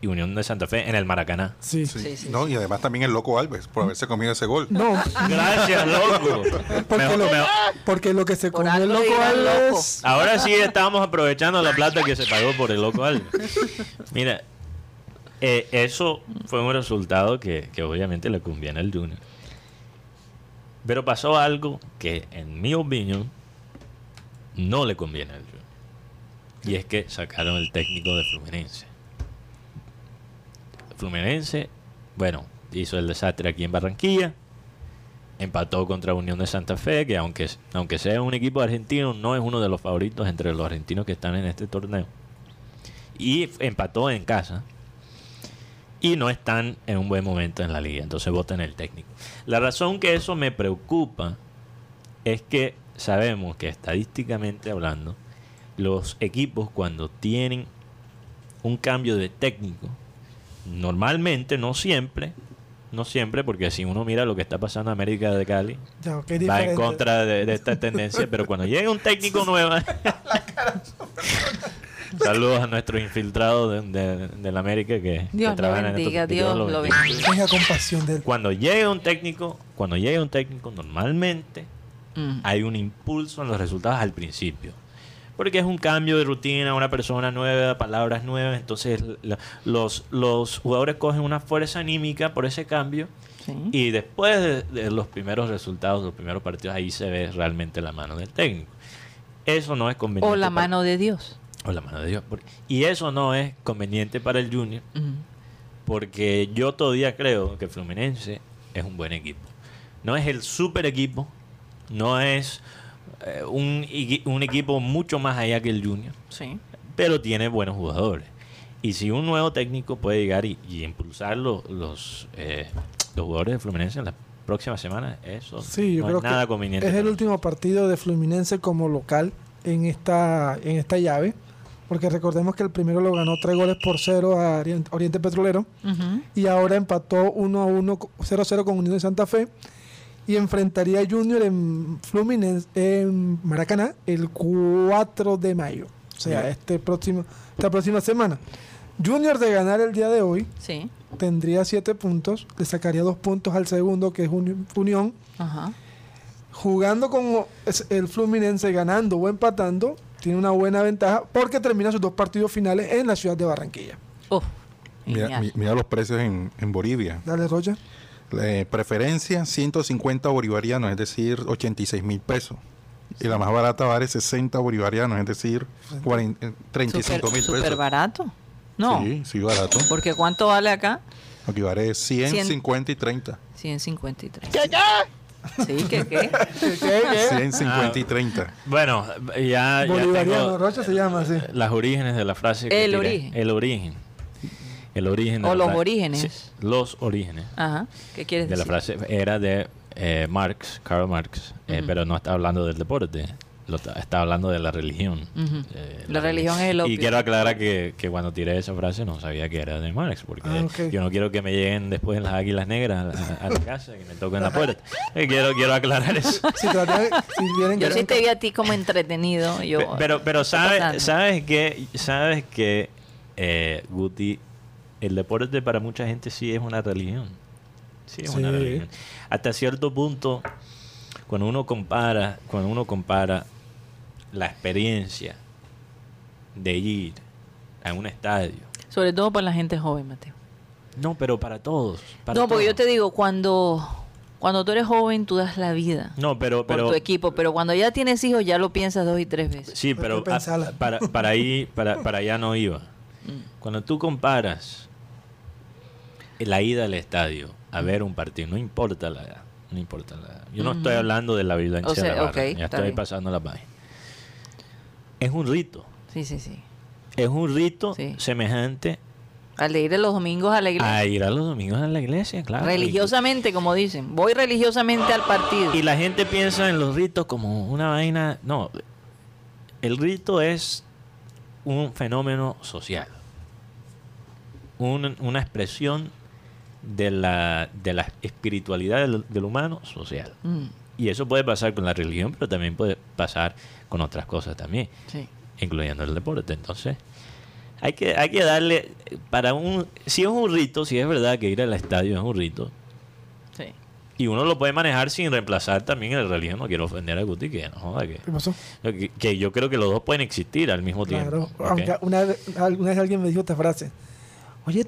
y Unión de Santa Fe en el Maracaná. Sí. Sí. Sí, sí, no, y además también el loco Alves por haberse comido ese gol. No, Gracias, loco. Porque Mejor- lo- mejor- porque lo que se comió el loco Alves- loco. Ahora sí estamos aprovechando la plata que se pagó por el loco Alves. Mira, eh, eso fue un resultado que, que obviamente le conviene al Junior. Pero pasó algo que, en mi opinión, no le conviene al Junior. Y es que sacaron el técnico de Fluminense. Fluminense, bueno, hizo el desastre aquí en Barranquilla. Empató contra Unión de Santa Fe, que aunque, aunque sea un equipo argentino, no es uno de los favoritos entre los argentinos que están en este torneo. Y empató en casa. Y no están en un buen momento en la liga. Entonces votan el técnico. La razón que eso me preocupa es que sabemos que estadísticamente hablando, los equipos cuando tienen un cambio de técnico, normalmente, no siempre, no siempre, porque si uno mira lo que está pasando en América de Cali, va en contra de, de esta tendencia, pero cuando llega un técnico nuevo... Saludos a nuestro infiltrado de, de- de la América que, Dios trabaja en que Dios lo bendiga. bendiga. Tenga compasión de él. Cuando llega un técnico, cuando llega un técnico, normalmente Mm. hay un impulso en los resultados al principio. Porque es un cambio de rutina, una persona nueva, palabras nuevas, entonces la- los, los jugadores cogen una fuerza anímica por ese cambio Sí. y después de, de los primeros resultados, los primeros partidos, ahí se ve realmente la mano del técnico. Eso no es conveniente. O la para- mano de Dios. o la mano de Dios. porque- Y eso no es conveniente para el Junior porque yo todavía creo que Fluminense es un buen equipo. No es el super equipo, no es eh, un, un equipo mucho más allá que el Junior, Sí. pero tiene buenos jugadores. Y si un nuevo técnico puede llegar y, y impulsar lo- los, eh, los jugadores de Fluminense en las próximas semanas, eso Sí, yo no creo es nada que conveniente. es el último partido de Fluminense como local en esta, en esta llave, porque recordemos que el primero lo ganó tres goles por cero a Orient- Oriente Petrolero y ahora empató 1 a 1, 0 a 0 con Unión de Santa Fe y enfrentaría a Junior en Fluminense, en Maracaná, el 4 de mayo. O sea, este próximo, esta próxima semana. Junior de ganar el día de hoy Sí. tendría 7 puntos, le sacaría 2 puntos al segundo, que es Uni- Unión. Ajá. Jugando con el Fluminense, ganando o empatando, tiene una buena ventaja porque termina sus dos partidos finales en la ciudad de Barranquilla. Uf, Mira, genial. mi- mira los precios en, en Bolivia. Dale, Roger. La preferencia 150 bolivarianos, es decir, 86 mil pesos. Y la más barata vale 60 bolivarianos, es decir, 40, eh, 35 mil Súper pesos. barato. No, Sí, sí, barato. porque ¿cuánto vale acá? Aquí vale 100, Cien. 50 y 30. 153. Sí, ¿qué qué? ¿Qué, qué? 100, 50 y 30. Bueno, ya, ya Bolivariano, tengo Roger se llama así. las orígenes de la frase. que El tiré. origen. El origen. El origen. de O los orígenes. Sí, los orígenes Ajá. ¿Qué quieres de la frase era de eh, Marx, Karl Marx, eh, pero no está hablando del deporte. Lo está, está hablando de la religión. Eh, La religión es el Y opio. quiero aclarar que, que cuando tiré esa frase no sabía que era de Marx, porque Ah, yo no quiero que me lleguen después las águilas negras a, a la casa, que me toquen la puerta. Eh, quiero, quiero aclarar eso. Si, tratan- si vienen Yo sí te vi a ti como entretenido. Yo, Pe- pero pero sabes sabes que sabes que eh, Guti el deporte para mucha gente sí es una religión sí es una religión hasta cierto punto cuando uno compara cuando uno compara la experiencia de ir a un estadio Sobre todo para la gente joven, Mateo. no pero para todos para no, porque yo todos. te digo, cuando, cuando tú eres joven, tú das la vida no pero por pero tu equipo, pero cuando ya tienes hijos, ya lo piensas dos y tres veces. Sí, pero que a- para, para ahí, para, para allá no iba. Cuando tú comparas la ida al estadio a ver un partido, no importa la edad, no importa la edad. Yo no estoy hablando de la violencia O sea, de la barra, ok, ya estoy bien. pasando la página. Es un rito, Sí, sí, sí. es un rito Sí. semejante Al de ir los domingos a la iglesia. a ir a los domingos a la iglesia, claro. religiosamente, como dicen. Voy religiosamente al partido. Y la gente piensa en los ritos como una vaina. No, el rito es un fenómeno social. Un- una expresión de la, de la espiritualidad del, del humano social. Mm, Y eso puede pasar con la religión, pero también puede pasar con otras cosas también, sí. incluyendo el deporte. Entonces, hay que, hay que darle, para un, si es un rito, si es verdad que ir al estadio es un rito, Sí. y uno lo puede manejar sin reemplazar también la religión. No quiero ofender a Guti, que no joda, que, ¿Qué pasó? que, que yo creo que los dos pueden existir al mismo Claro. tiempo. ¿ok? Aunque una, vez alguien me dijo esta frase. Oye,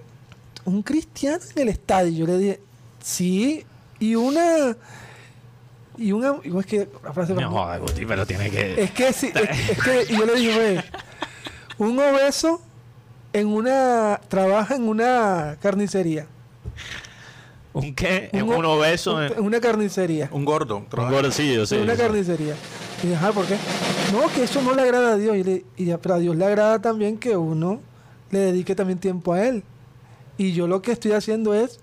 un cristiano en el estadio. Yo le dije, sí. Y una... Y una... y es que la frase... No Guti, pero tiene que... Es que sí, es, es que y yo le dije, "Ve, un obeso en una trabaja en una carnicería. ¿Un qué? ¿Un, o- obeso? un- en- una carnicería. Un gordo. un gordillo, sí. en una sí. carnicería. Y dije, "Ah, ¿por qué? No, que eso no le agrada a Dios. Y, le, y ya, pero a Dios le agrada también que uno le dedique también tiempo a Él. Y yo lo que estoy haciendo es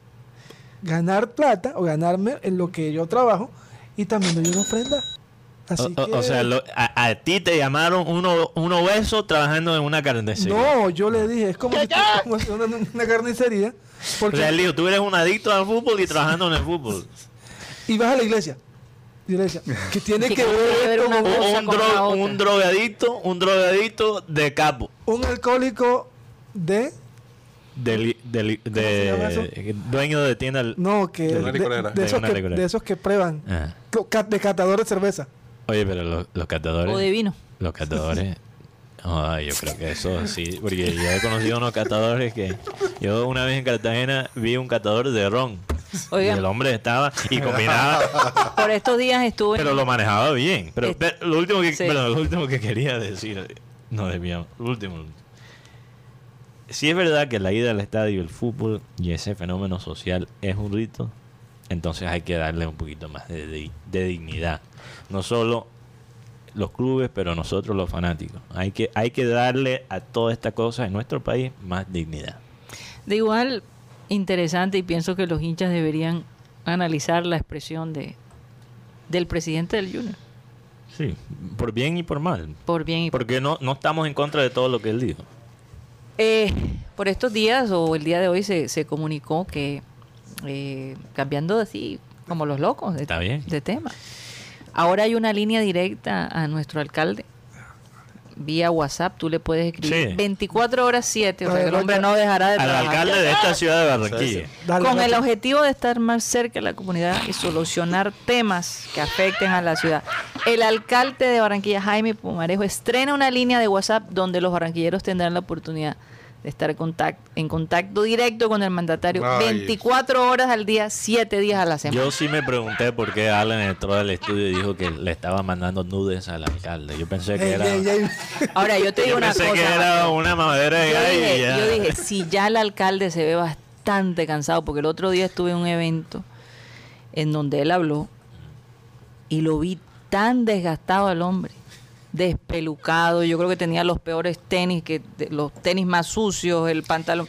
ganar plata o ganarme en lo que yo trabajo y también doy una ofrenda. Así O, o- que, o sea, lo- a, a ti te llamaron uno, un obeso trabajando en una carnicería. no, yo le dije, es como si como si una, una carnicería. O Porque sea, Lío, tú eres un adicto al fútbol y trabajando en el fútbol. y vas a la iglesia. Iglesia, que tiene que que tiene que ver ver una con Un, un dro- un drogadicto, un drogadicto de capo. un alcohólico de Del, del- de, dueño de tienda. no que De de, de De esos que, de esos que prueban Ah. de catador de cerveza. Oye, pero los, los catadores. O de vino. Los catadores. Ay, yo creo que eso sí, porque yo he conocido unos catadores que yo una vez en Cartagena vi un catador de ron. Oiga. Y el hombre estaba y combinaba, Por estos días estuve. pero lo manejaba bien. Pero, lo último que sí. lo último que quería decir, no desviamos, lo último. Si es verdad que la ida al estadio, el fútbol y ese fenómeno social es un rito, entonces hay que darle un poquito más de, de- de dignidad. No solo los clubes, pero nosotros los fanáticos. Hay que, hay que darle a toda esta cosa en nuestro país más dignidad. De igual, interesante y pienso que los hinchas deberían analizar la expresión de del presidente del Junior. Sí, por bien y por mal. Por bien y por Porque no, no estamos en contra de todo lo que él dijo. Eh, por estos días o el día de hoy se, se comunicó que eh, cambiando así como los locos de, Está bien. de tema. Ahora hay una línea directa a nuestro alcalde. Vía WhatsApp, tú le puedes escribir Sí. 24 horas 7, o sea, el hombre no dejará de Al trabajar. alcalde de esta ciudad de Barranquilla. Dale, con el objetivo de estar más cerca de la comunidad y solucionar temas que afecten a la ciudad. El alcalde de Barranquilla, Jaime Pumarejo, estrena una línea de WhatsApp donde los barranquilleros tendrán la oportunidad de estar en contacto, en contacto directo con el mandatario Ay. 24 horas al día, 7 días a la semana. Yo sí me pregunté por qué Alan entró al estudio y dijo que le estaba mandando nudes al alcalde. Yo pensé que era, ey, ey. Ahora, yo te digo yo una pensé cosa. que era una mamadera de yo, y ya. yo dije, si ya el alcalde se ve bastante cansado, porque el otro día estuve en un evento en donde él habló y lo vi tan desgastado al hombre, despelucado, yo creo que tenía los peores tenis, que los tenis más sucios, el pantalón.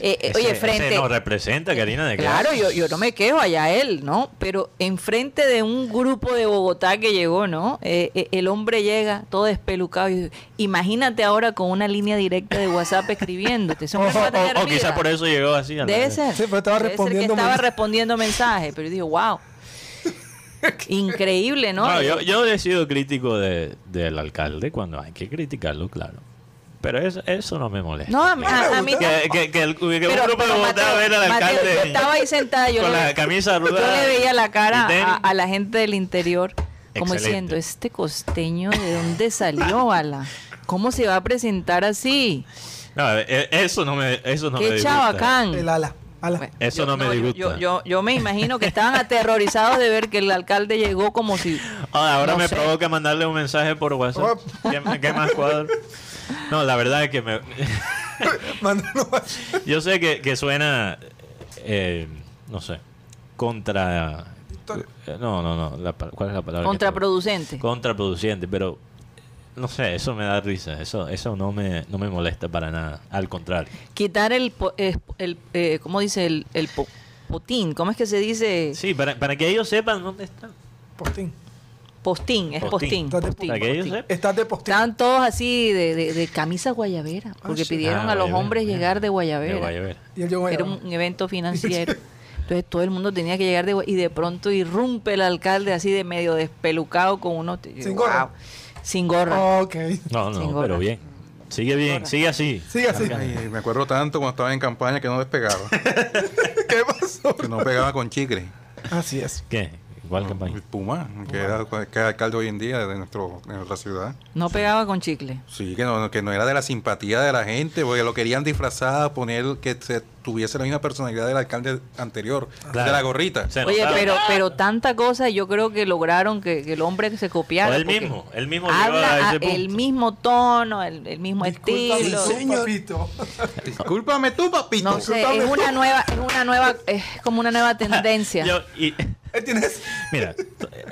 Eh, eh, Ese- oye, ese frente... nos representa, Karina, de Claro, yo, yo no me quejo allá él, ¿no? Pero enfrente de un grupo de Bogotá que llegó, ¿no? Eh, eh, el hombre llega todo despelucado. Y, imagínate ahora con una línea directa de WhatsApp escribiéndote. Ese no tener O, o quizás por eso llegó así. Debe ser. Sí, pero estaba Debe ser que respondiendo estaba respondiendo mensajes. Pero yo digo, wow. Increíble, ¿no? No, yo, yo he sido crítico de, del alcalde cuando hay que criticarlo, claro. Pero eso, eso no me molesta. No, a, mí- a- a mí que, que, que el, que un Pero- grupo de pero, Bogotá Mateo, ver al Mateo, alcalde yo estaba ahí sentada, yo con le- la camisa Yo le veía la cara a, a la gente del interior como Excelente. diciendo, este costeño, ¿de dónde salió, Ala? ¿Cómo se va a presentar así? No, eh, eso no me, eso no me ¡Qué disgusta. chabacán! El ala. Ala. Eso yo- no me disgusta. Yo, yo, yo me imagino que estaban aterrorizados de ver que el alcalde llegó como si... Ah, ahora No me sé. provoca mandarle un mensaje por WhatsApp. ¿Qué, qué más cuadro? No, la verdad es que me... Yo sé que, que suena, eh, no sé, contra... eh, No, no, no. la ¿Cuál es la palabra? Contraproducente. Contraproducente, pero no sé, eso me da risa. Eso eso no me, no me molesta para nada. Al contrario. Quitar el... po- eh, el eh, ¿Cómo dice? El, el po- potín. ¿Cómo es que se dice? Sí, para, para que ellos sepan dónde están. postín. Postín. Es Postín. postín. Estás de postín. Estás de. Estaban todos así de, de, de camisa guayabera, porque sí. pidieron Ah, a los guayabera, hombres llegar de guayabera. De Guayabera. Y él llegó Era un evento financiero. Entonces todo el mundo tenía que llegar de y de pronto irrumpe el alcalde así de medio despelucado con unos Sin gorra. Wow. Sin gorra. Ok. No, Sin no, gorra. pero bien. Sigue bien, sigue así. Sigue así. Ay, me acuerdo tanto cuando estaba en campaña que no despegaba. ¿Qué pasó? que no pegaba con chicle. Así es. ¿Qué? ¿Cuál campaña? El Puma, que, era, que es alcalde hoy en día de, nuestro, de nuestra ciudad. No pegaba con chicle. Sí, que no, que no era de la simpatía de la gente, porque lo querían disfrazar, poner que se tuviese la misma personalidad del alcalde anterior, Claro. de la gorrita. Oye, pero pero tanta cosa yo creo que lograron que, que el hombre se copiara. O él mismo, él mismo a ese el mismo tono, el, el mismo Discúlpame, estilo. sí, papito. Discúlpame tú, papito. No sé, es una nueva, es una nueva, es como una nueva tendencia. Yo- y- Él tienes. mira,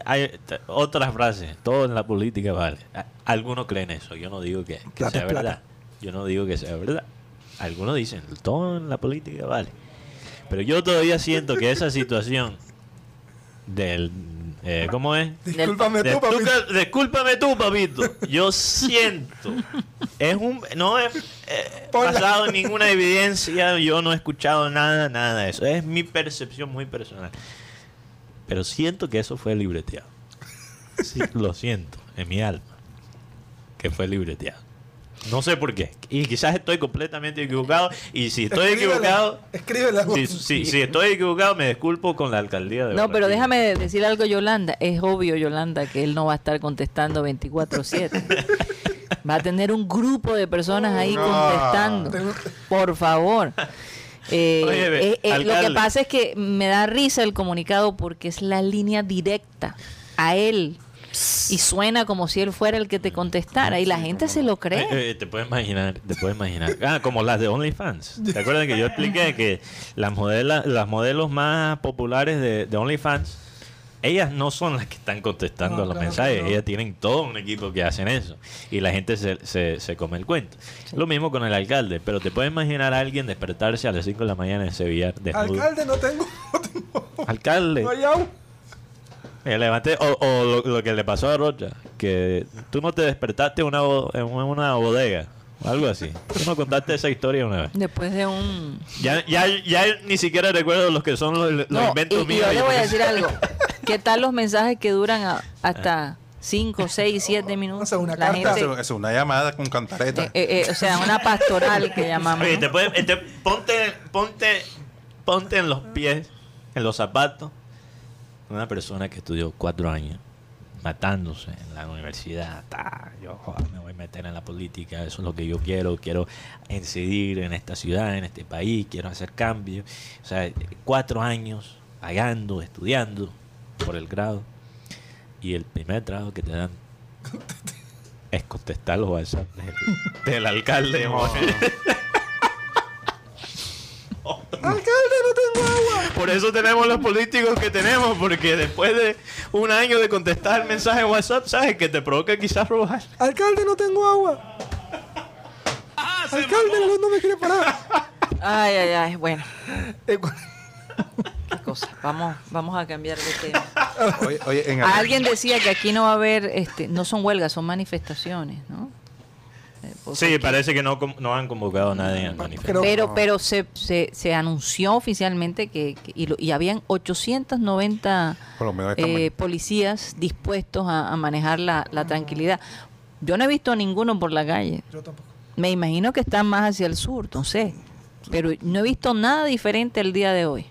hay t- otra frase. Todo en la política vale. Algunos creen eso. Yo no digo que, que sea plata. verdad. Yo no digo que sea verdad. Algunos dicen, todo en la política vale. Pero yo todavía siento que esa situación del... eh, ¿Cómo es? Discúlpame De- tú, papito. tú, discúlpame tú, papito. Yo siento. Es un, no es eh, basado en ninguna evidencia. Yo no he escuchado nada, nada de eso. Es mi percepción muy personal. Pero siento que eso fue libreteado. Sí, lo siento, en mi alma. Que fue libreteado. No sé por qué. Y quizás estoy completamente equivocado. Y si estoy Escríbela, equivocado, Escríbela. si, si- si estoy equivocado, me disculpo con la alcaldía de No, pero déjame decir algo, Yolanda. Es obvio, Yolanda, que él no va a estar contestando 24/7. Va a tener un grupo de personas ahí No. contestando. Por favor. Eh, Oye, eh, eh, lo que pasa es que me da risa el comunicado porque es la línea directa a él. Y suena como si él fuera el que te contestara. Y la gente se lo cree. Eh, eh, te puedes imaginar, te puedes imaginar. Ah, como las de OnlyFans. ¿Te acuerdas que yo expliqué que las modelas, las modelos más populares de, de OnlyFans, ellas no son las que están contestando No, los claro mensajes, no. ellas tienen todo un equipo que hacen eso. Y la gente se, se, se come el cuento. Lo mismo con el alcalde, pero te puedes imaginar a alguien despertarse a las 5 de la mañana en Sevilla desnudo. Alcalde, no tengo. No tengo. Alcalde. No hay agua. Me levanté, o, o lo, lo que le pasó a Rocha, que tú no te despertaste en una, en una bodega, o algo así. Tú no contaste esa historia una vez. Después de un... Ya, ya, ya ni siquiera recuerdo los que son los, los No, y, inventos y míos. yo le voy a decir algo. ¿Qué tal los mensajes que duran a- hasta 5, 6, 7 minutos? O sea, una La carta. gente, Eso es una llamada con cantareta. eh, eh, eh, o sea, una pastoral que llamamos. Oye, ¿no? te puedes- te- ponte, ponte, ponte en los pies, en los zapatos, una persona que estudió cuatro años matándose en la universidad. Ta, yo joder, me voy a meter en la política, eso es lo que yo quiero, quiero incidir en esta ciudad, en este país, quiero hacer cambios. O sea, cuatro años pagando, estudiando por el grado. Y el primer trabajo que te dan es contestar los WhatsApp del, del alcalde. ¡Alcalde, no tengo agua! Por eso tenemos los políticos que tenemos, porque después de un año de contestar el mensaje de WhatsApp, sabes que te provoca quizás robar. ¡Alcalde, no tengo agua! ¡Alcalde, la luz no me quiere parar! Ay, ay, ay, bueno, Eh, qué cosa. Vamos, vamos a cambiar de tema. Oye, oye, en Alguien decía que aquí no va a haber, este, no son huelgas, son manifestaciones, ¿no? Eh, porque- Sí, parece que no, no han convocado a nadie al manifiesto. Pero- Pero, pero se, se, se anunció oficialmente que, que- y, lo- y habían 890 Por lo menos están eh, policías dispuestos a, a manejar la, la tranquilidad. Yo no he visto a ninguno por la calle. Yo tampoco. Me imagino que están más hacia el sur, no sé. Pero no he visto nada diferente el día de hoy,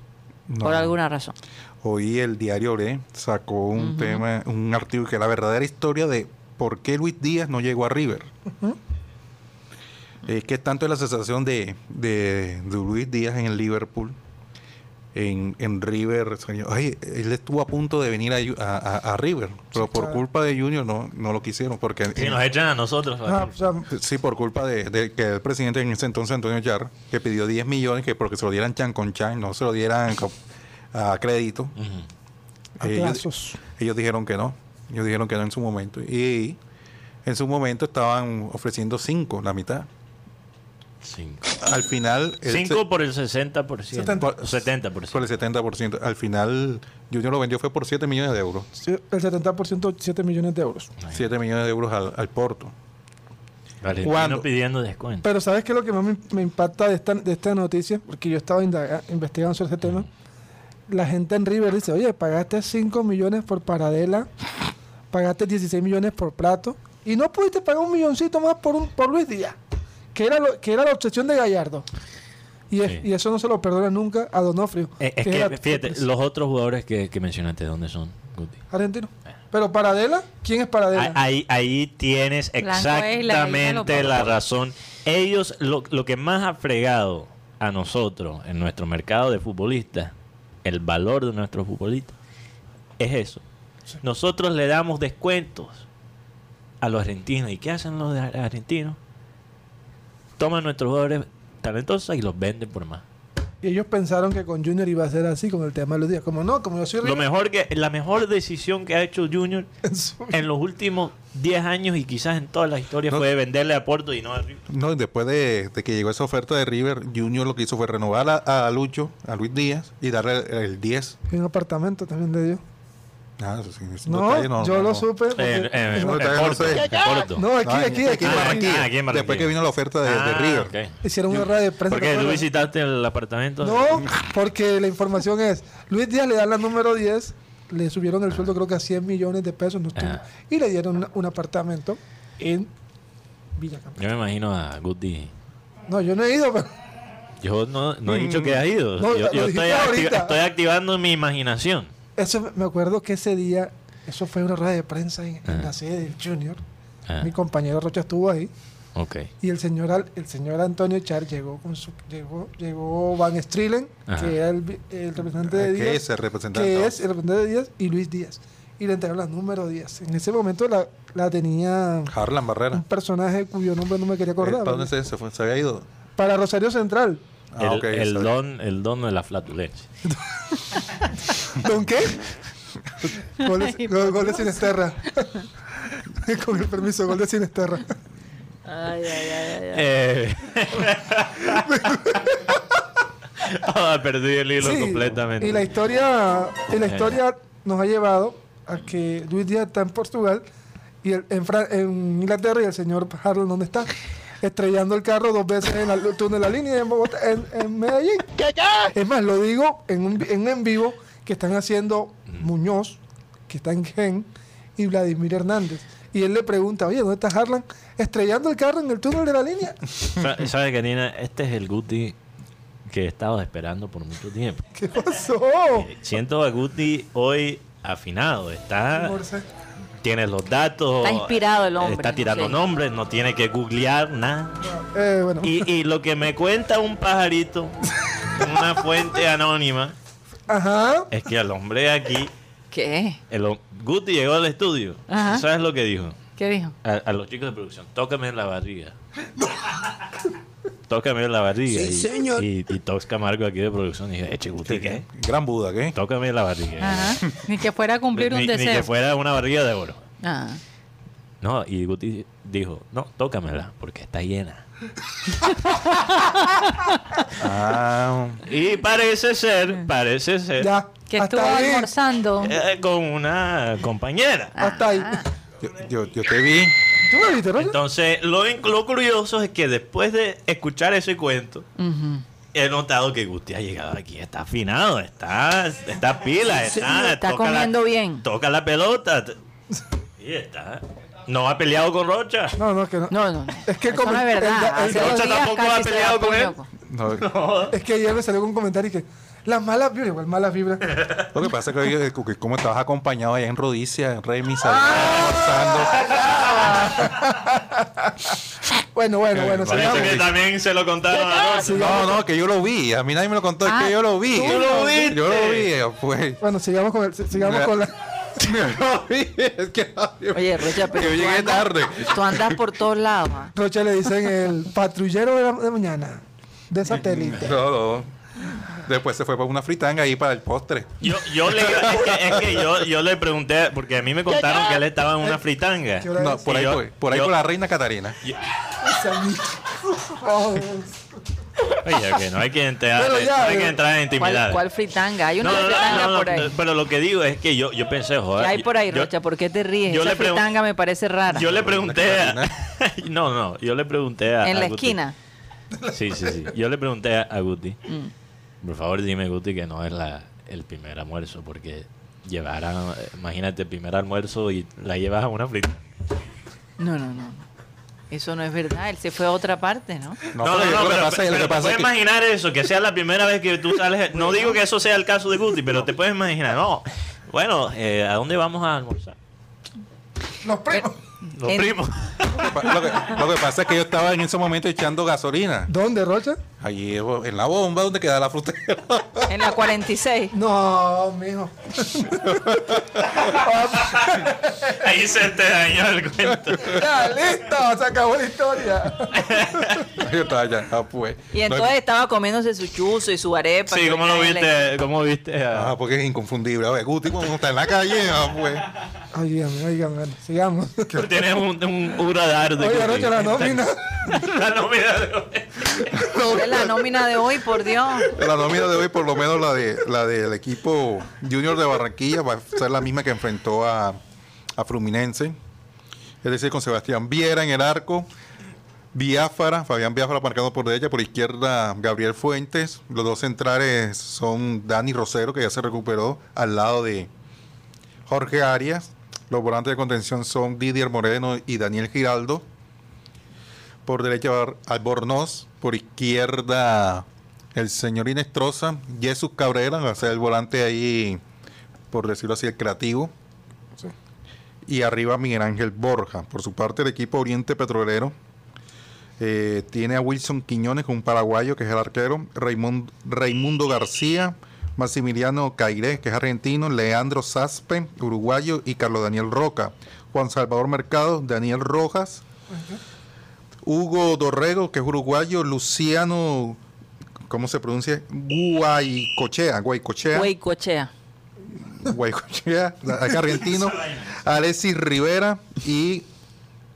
No. por alguna razón. Hoy el diario Ore sacó un tema, un artículo que es la verdadera historia de por qué Luis Díaz no llegó a River. Es que tanto es la sensación de, de, de Luis Díaz en el Liverpool, en, en River, ay, él estuvo a punto de venir a, a- a- a River, pero por claro. culpa de Junior no, no lo quisieron, porque Si nos echan a nosotros. Ah, o sea, Sí, por culpa de, de que el presidente en ese entonces, Antonio Yar, que pidió 10 millones que porque se lo dieran chan con chan, no se lo dieran co- a crédito. Ujú. a ellos, plazos. ellos dijeron que no. Ellos dijeron que no en su momento. Y en su momento estaban ofreciendo 5, la mitad. Cinco. Al final... el Cinco se- por el 60%. Setenta. O 70%. por el 70%. Al final, Junior lo vendió fue por 7 millones de euros. Sí, el 70%, 7 millones de euros. 7 millones de euros al, al Porto. ¿Cuándo? pidiendo descuento. Pero ¿sabes qué es lo que más me, me impacta de esta, de esta noticia? Porque yo estaba indaga- investigando sobre este tema. La gente en River dice, oye, pagaste 5 millones por Paradela, pagaste 16 millones por Plato, y no pudiste pagar un milloncito más por, un, por Luis Díaz, que era, lo, que era la obsesión de Gallardo. Y, es- Sí. y eso no se lo perdona nunca a Donofrio. Eh, es que fíjate, los otros jugadores que, que mencionaste, ¿dónde son, Guti? Argentino. Pero Paradela, ¿quién es Paradela? Ahí, ahí tienes exactamente la razón. Ellos, lo, lo que más ha fregado a nosotros en nuestro mercado de futbolistas, el valor de nuestros futbolistas, es eso. Nosotros le damos descuentos a los argentinos. ¿Y qué hacen los argentinos? Toman nuestros jugadores talentosos y los venden por más. Y ellos pensaron que con Junior iba a ser así con el tema de Luis Díaz. Como no, como yo soy Lo mejor que, la mejor decisión que ha hecho Junior en los últimos 10 años y quizás en toda la historia No. fue venderle a Porto y no a River. No, y después de, de que llegó esa oferta de River, Junior lo que hizo fue renovar a, a Lucho, a Luis Díaz, y darle el, el 10. y un apartamento también de Dios. Ah, eso sí, ese No, detalle yo no, lo supe. porque- Eh, eh, no sé. aquí, No, aquí, en- aquí. Barranquilla. Después que vino la oferta de, de Ah, River. Hicieron una rueda de prensa. ¿Por ¿te qué? ¿Tú visitaste el apartamento? No, porque la información es, Luis Díaz le dan la número 10, le subieron el sueldo creo que a 100 millones de pesos, no y le dieron una- un apartamento en Villacampeón. Yo me imagino a Guti. No, yo no he ido, pero Yo no, no he dicho que ha ido. No, yo yo estoy, acti- ahorita. estoy activando mi imaginación. Eso me acuerdo que ese día, eso fue una rueda de prensa en, en Ajá. la sede del Junior. Ah, Mi compañero Rocha estuvo ahí ok. y el señor Al- el señor Antonio Char llegó con su llegó llegó Van Strillen, Ajá. que era el, representante de ¿Qué Díaz. es el representante? que es el representante de Díaz y Luis Díaz. Y le entregaron la número 10. En ese momento la, la tenía Harlan un Barrera. personaje cuyo nombre no me quería acordar. ¿Para dónde se, se fue? ¿Se había ido? Para Rosario Central. Ah, el, ok, el está bien. don, el don de la flatulencia. ¿Con qué? gol, de, gol- gol de Sinesterra. Con el permiso, gol de Sinesterra. Ay, ay, ay, ay. Eh. Ah, perdí el hilo Sí, completamente. Y la historia, y la Eh. historia nos ha llevado a que Luis Díaz está en Portugal y el- en, Fra- en Inglaterra y el señor Harlan, ¿dónde está? Estrellando el carro dos veces en el túnel de la línea en, Bogotá- en, en Medellín. Es más, lo digo en un en, en vivo que están haciendo Muñoz, que está en Gen, y Vladimir Hernández. Y él le pregunta, oye, ¿dónde está Harlan? Estrellando el carro en el túnel de la línea. Sa- ¿Sabes, Karina? Este es el Guti que he estado esperando por mucho tiempo. ¿Qué pasó? Eh, Siento a Guti hoy afinado. Está, Morse. Tiene los datos. Está inspirado el hombre, Está tirando sí. nombres, no tiene que googlear nada. Eh, bueno, Y, y lo que me cuenta un pajarito, una fuente anónima, ajá. es que el hombre aquí, ¿Qué? el, Guti llegó al estudio. Ajá. ¿Sabes lo que dijo? ¿Qué dijo? A, a los chicos de producción, tócame en la barriga. tócame la barriga. y, Y, y Tox Camargo aquí de producción dice, eche Guti, ¿qué? Gran Buda, ¿qué? Tócame la barriga. Ajá. Ni que fuera a cumplir un ni, ni deseo. que fuera una barriga de oro. Ah. No, y Guti dijo, no, tócamela, porque está llena. Ah, Y parece ser, parece ser, Ya. Que estuvo ahí. almorzando. eh, con una compañera. Hasta ahí. yo, yo, yo te vi. ¿Tú me viste, Roger? Entonces, lo, lo curioso es que después de escuchar ese cuento, he notado que Guti ha llegado aquí, está afinado, está, está pila, está, está toca la- comiendo bien. Toca la pelota. Y está. No ha peleado con Rocha. No, no, es que no. No, no. Es que como- no es verdad. el- el- Rocha tampoco ha peleado con él. No, Es que ayer me salió con un comentario y que las malas vibras, igual malas vibras. lo que pasa es que, como estabas acompañado allá en Rodicia, en Remis, almorzando. Bueno, bueno, bueno, Parece sigamos. que también se lo contaron a. No, no, que yo lo vi. A mí nadie me lo contó, es Ah, que yo lo vi. ¿tú lo viste? Yo lo vi, pues. Bueno, sigamos con, el, sigamos con la. Yo lo vi, es que Oye, Rocha, pero yo tú llegué andas- tarde. Tú andas por todos lados. ah. Rocha le dicen el patrullero de, la, de mañana de satélite. No, no. Después se fue para una fritanga ahí para el postre. Yo, yo le, es que, es que yo, yo le pregunté, porque a mí me contaron que él estaba en una fritanga. ¿Qué hora No, por Y ahí, yo- por ahí yo- por la reina Catarina. Oye, que no hay que entrar, Pero ya, no hay que pero- entrar en ¿Cuál, intimidad. ¿Cuál fritanga? Hay una No, no, no, fritanga no, no, por ahí. pero lo que digo es que yo, yo pensé, joder. ¿Qué hay por ahí, yo- Rocha? ¿Por qué te ríes? yo Esa fritanga me parece rara. Yo le pregunté a, No, no, yo le pregunté a en la Guti. esquina. Sí, sí, sí. Yo le pregunté a, a Guti. Mm. Por favor, dime, Guti, que no es la, el primer almuerzo, porque llevar a, imagínate, el primer almuerzo y la llevas a una frita. No, no, no. Eso no es verdad. Él se fue a otra parte, ¿no? No, pero yo- lo que pero, pasa pero te pasa puedes que- imaginar eso, que sea la primera vez que tú sales. No digo que eso sea el caso de Guti, pero te puedes imaginar, no. Bueno, eh, ¿a dónde vamos a almorzar? Los primos. Los En- primos. Lo que, lo que pasa es que yo estaba en ese momento echando gasolina. ¿Dónde, Rocha? Allí en la bomba donde queda la frutera. En la 46. No, mijo. Ahí se te dañó el cuento. ya, listo, se acabó la historia. yo estaba allá, ah, pues. Y No, entonces estaba comiéndose su chuzo y su arepa. Sí, ¿cómo lo viste? ¿Cómo viste? Ah, porque es inconfundible. A ver, Guti, cuando está en la calle, ah, pues. Óigame, bueno, sigamos. Tú tienes un, un, un radar de. Rocha, la nómina. la nómina de hoy. La nómina de hoy, por Dios. La nómina de hoy, por lo menos la de la del equipo Junior de Barranquilla, va a ser la misma que enfrentó a, a Fluminense. Es decir, con Sebastián Viera en el arco, Biafara, Fabián Biafara marcado por derecha, por izquierda Gabriel Fuentes. Los dos centrales son Dani Rosero, que ya se recuperó al lado de Jorge Arias. Los volantes de contención son Didier Moreno y Daniel Giraldo. Por derecha Albornoz, por izquierda el señor Inestrosa, Jesús Cabrera, va a ser el volante ahí, por decirlo así, el creativo. Y arriba Miguel Ángel Borja. Por su parte, el equipo Oriente Petrolero eh, tiene a Wilson Quiñones, un paraguayo que es el arquero, Raimund- Raimundo García, Maximiliano Cairé, que es argentino, Leandro Saspe, uruguayo, y Carlos Daniel Roca. Juan Salvador Mercado, Daniel Rojas, Hugo Dorrego, que es uruguayo, Luciano, ¿cómo se pronuncia? Guaycochea, Guaycochea. Guaycochea, acá argentino, Alexis Rivera y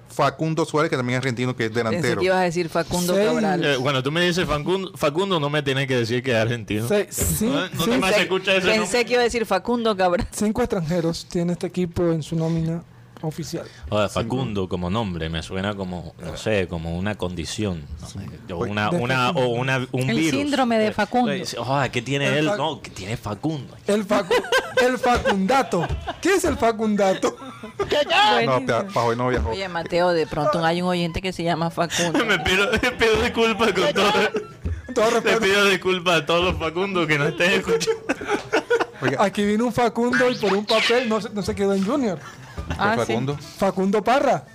Facundo Suárez, que también es argentino, que es Pensé delantero. que ibas a decir Facundo. Cabral. Eh, cuando tú me dices Facundo, Facundo no me tienes que decir que es argentino. Sí, no no sí. te más se escucha ese nombre. Pensé que iba a decir Facundo Cabral. Cinco extranjeros tiene este equipo en su nómina oficial. Joder, Facundo como nombre me suena como, no sé, como una condición. ¿no? O una, una, o una, un El virus. síndrome de Facundo. eh, Joder, ¿qué tiene El él? Fac- No, que tiene Facundo. El, facu- el facundato. ¿Qué es el facundato? No, pa- pa' hoy no viajó. Oye, Mateo, de pronto hay un oyente que se llama Facundo. Me pido, me pido disculpas con todo. Todo respeto. pido disculpas a todos los Facundos que no estén escuchando. Oiga, Aquí vino un Facundo y por un papel no se, no se quedó en Junior. Ah, sí. Facundo. Facundo Parra.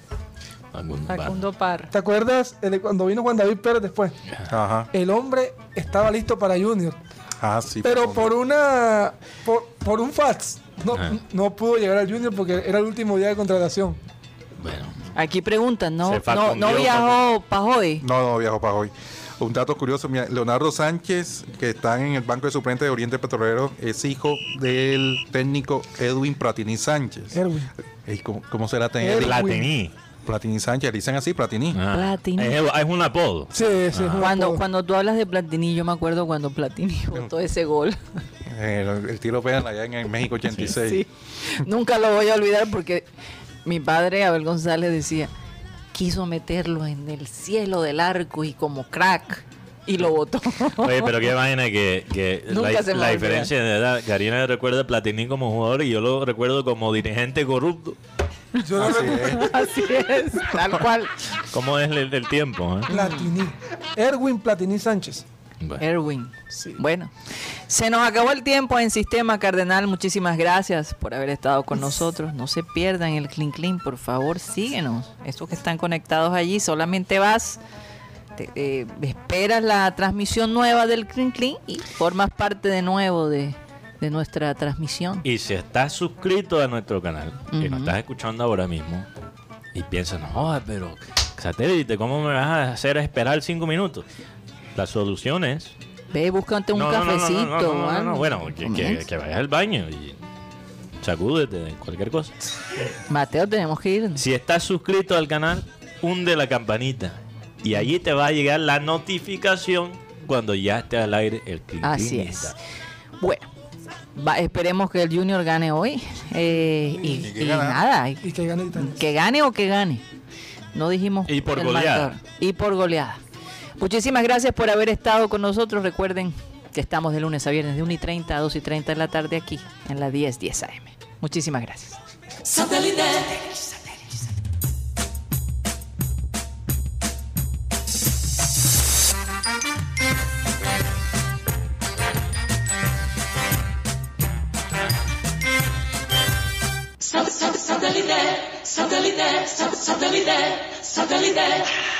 Facundo, Facundo Parra. ¿Te acuerdas el de cuando vino Juan David Pérez después? Ajá. El hombre estaba listo para Junior. Ah, sí. Pero Facundo. por una. Por, por un fax. No, no pudo llegar al Junior porque era el último día de contratación. Bueno, Aquí preguntan, ¿no? No, viajó Pajoy. No, no viajó para hoy. Un dato curioso, mira, Leonardo Sánchez, que está en el banco de suplentes de Oriente Petrolero, es hijo del técnico Edwin Platini Sánchez. Erwin. ¿Cómo, cómo será tener. Platini. Platini Sánchez? Dicen así, Platini. Ah, Platini. Es, es un apodo. Sí, sí. es un Cuando, apodo. cuando tú hablas de Platini, yo me acuerdo cuando Platini botó ese gol. El, el tiro penal allá en, en México 86. Sí. Nunca lo voy a olvidar porque mi padre, Abel González, decía, quiso meterlo en el cielo del arco y como crack. Y lo botó. Oye, pero qué vaina que, que Nunca la, se me la va a diferencia de edad. Karina recuerda a Platini como jugador y yo lo recuerdo como dirigente corrupto. Yo lo Así recuerdo. es. Así es, tal cual. ¿Cómo es el, el tiempo? eh? Platini. Erwin Platini Sánchez. Bueno. Erwin. Sí. Bueno, se nos acabó el tiempo en Sistema Cardenal. Muchísimas gracias por haber estado con nosotros. No se pierdan el Clean Clean, por favor, síguenos. Estos que están conectados allí, solamente vas, eh, esperas la transmisión nueva del Clean Clean y formas parte de nuevo de, de nuestra transmisión. Y si estás suscrito a nuestro canal y nos Ujú. estás escuchando ahora mismo y piensas, no, pero satélite, ¿cómo me vas a hacer esperar cinco minutos? La solución es... Ve, búscate un No, cafecito. no, no, no, no, algo. bueno, que, que, Comienza. que vayas al baño y sacúdete de cualquier cosa. Mateo, tenemos que ir. Si estás suscrito al canal, hunde la campanita y allí te va a llegar la notificación cuando ya esté al aire el clic. Así es. Bueno, va- esperemos que el Junior gane hoy. eh, y, Y que y nada, y- que gane que gane o que gane. No dijimos. Y por goleada. marcador. Y por goleada. Muchísimas gracias por haber estado con nosotros. Recuerden que estamos de lunes a viernes de 1 y 30 a 2 y 30 de la tarde aquí en la 10 10 AM. Muchísimas gracias. Satélite. Satélite, satélite, satélite, satélite.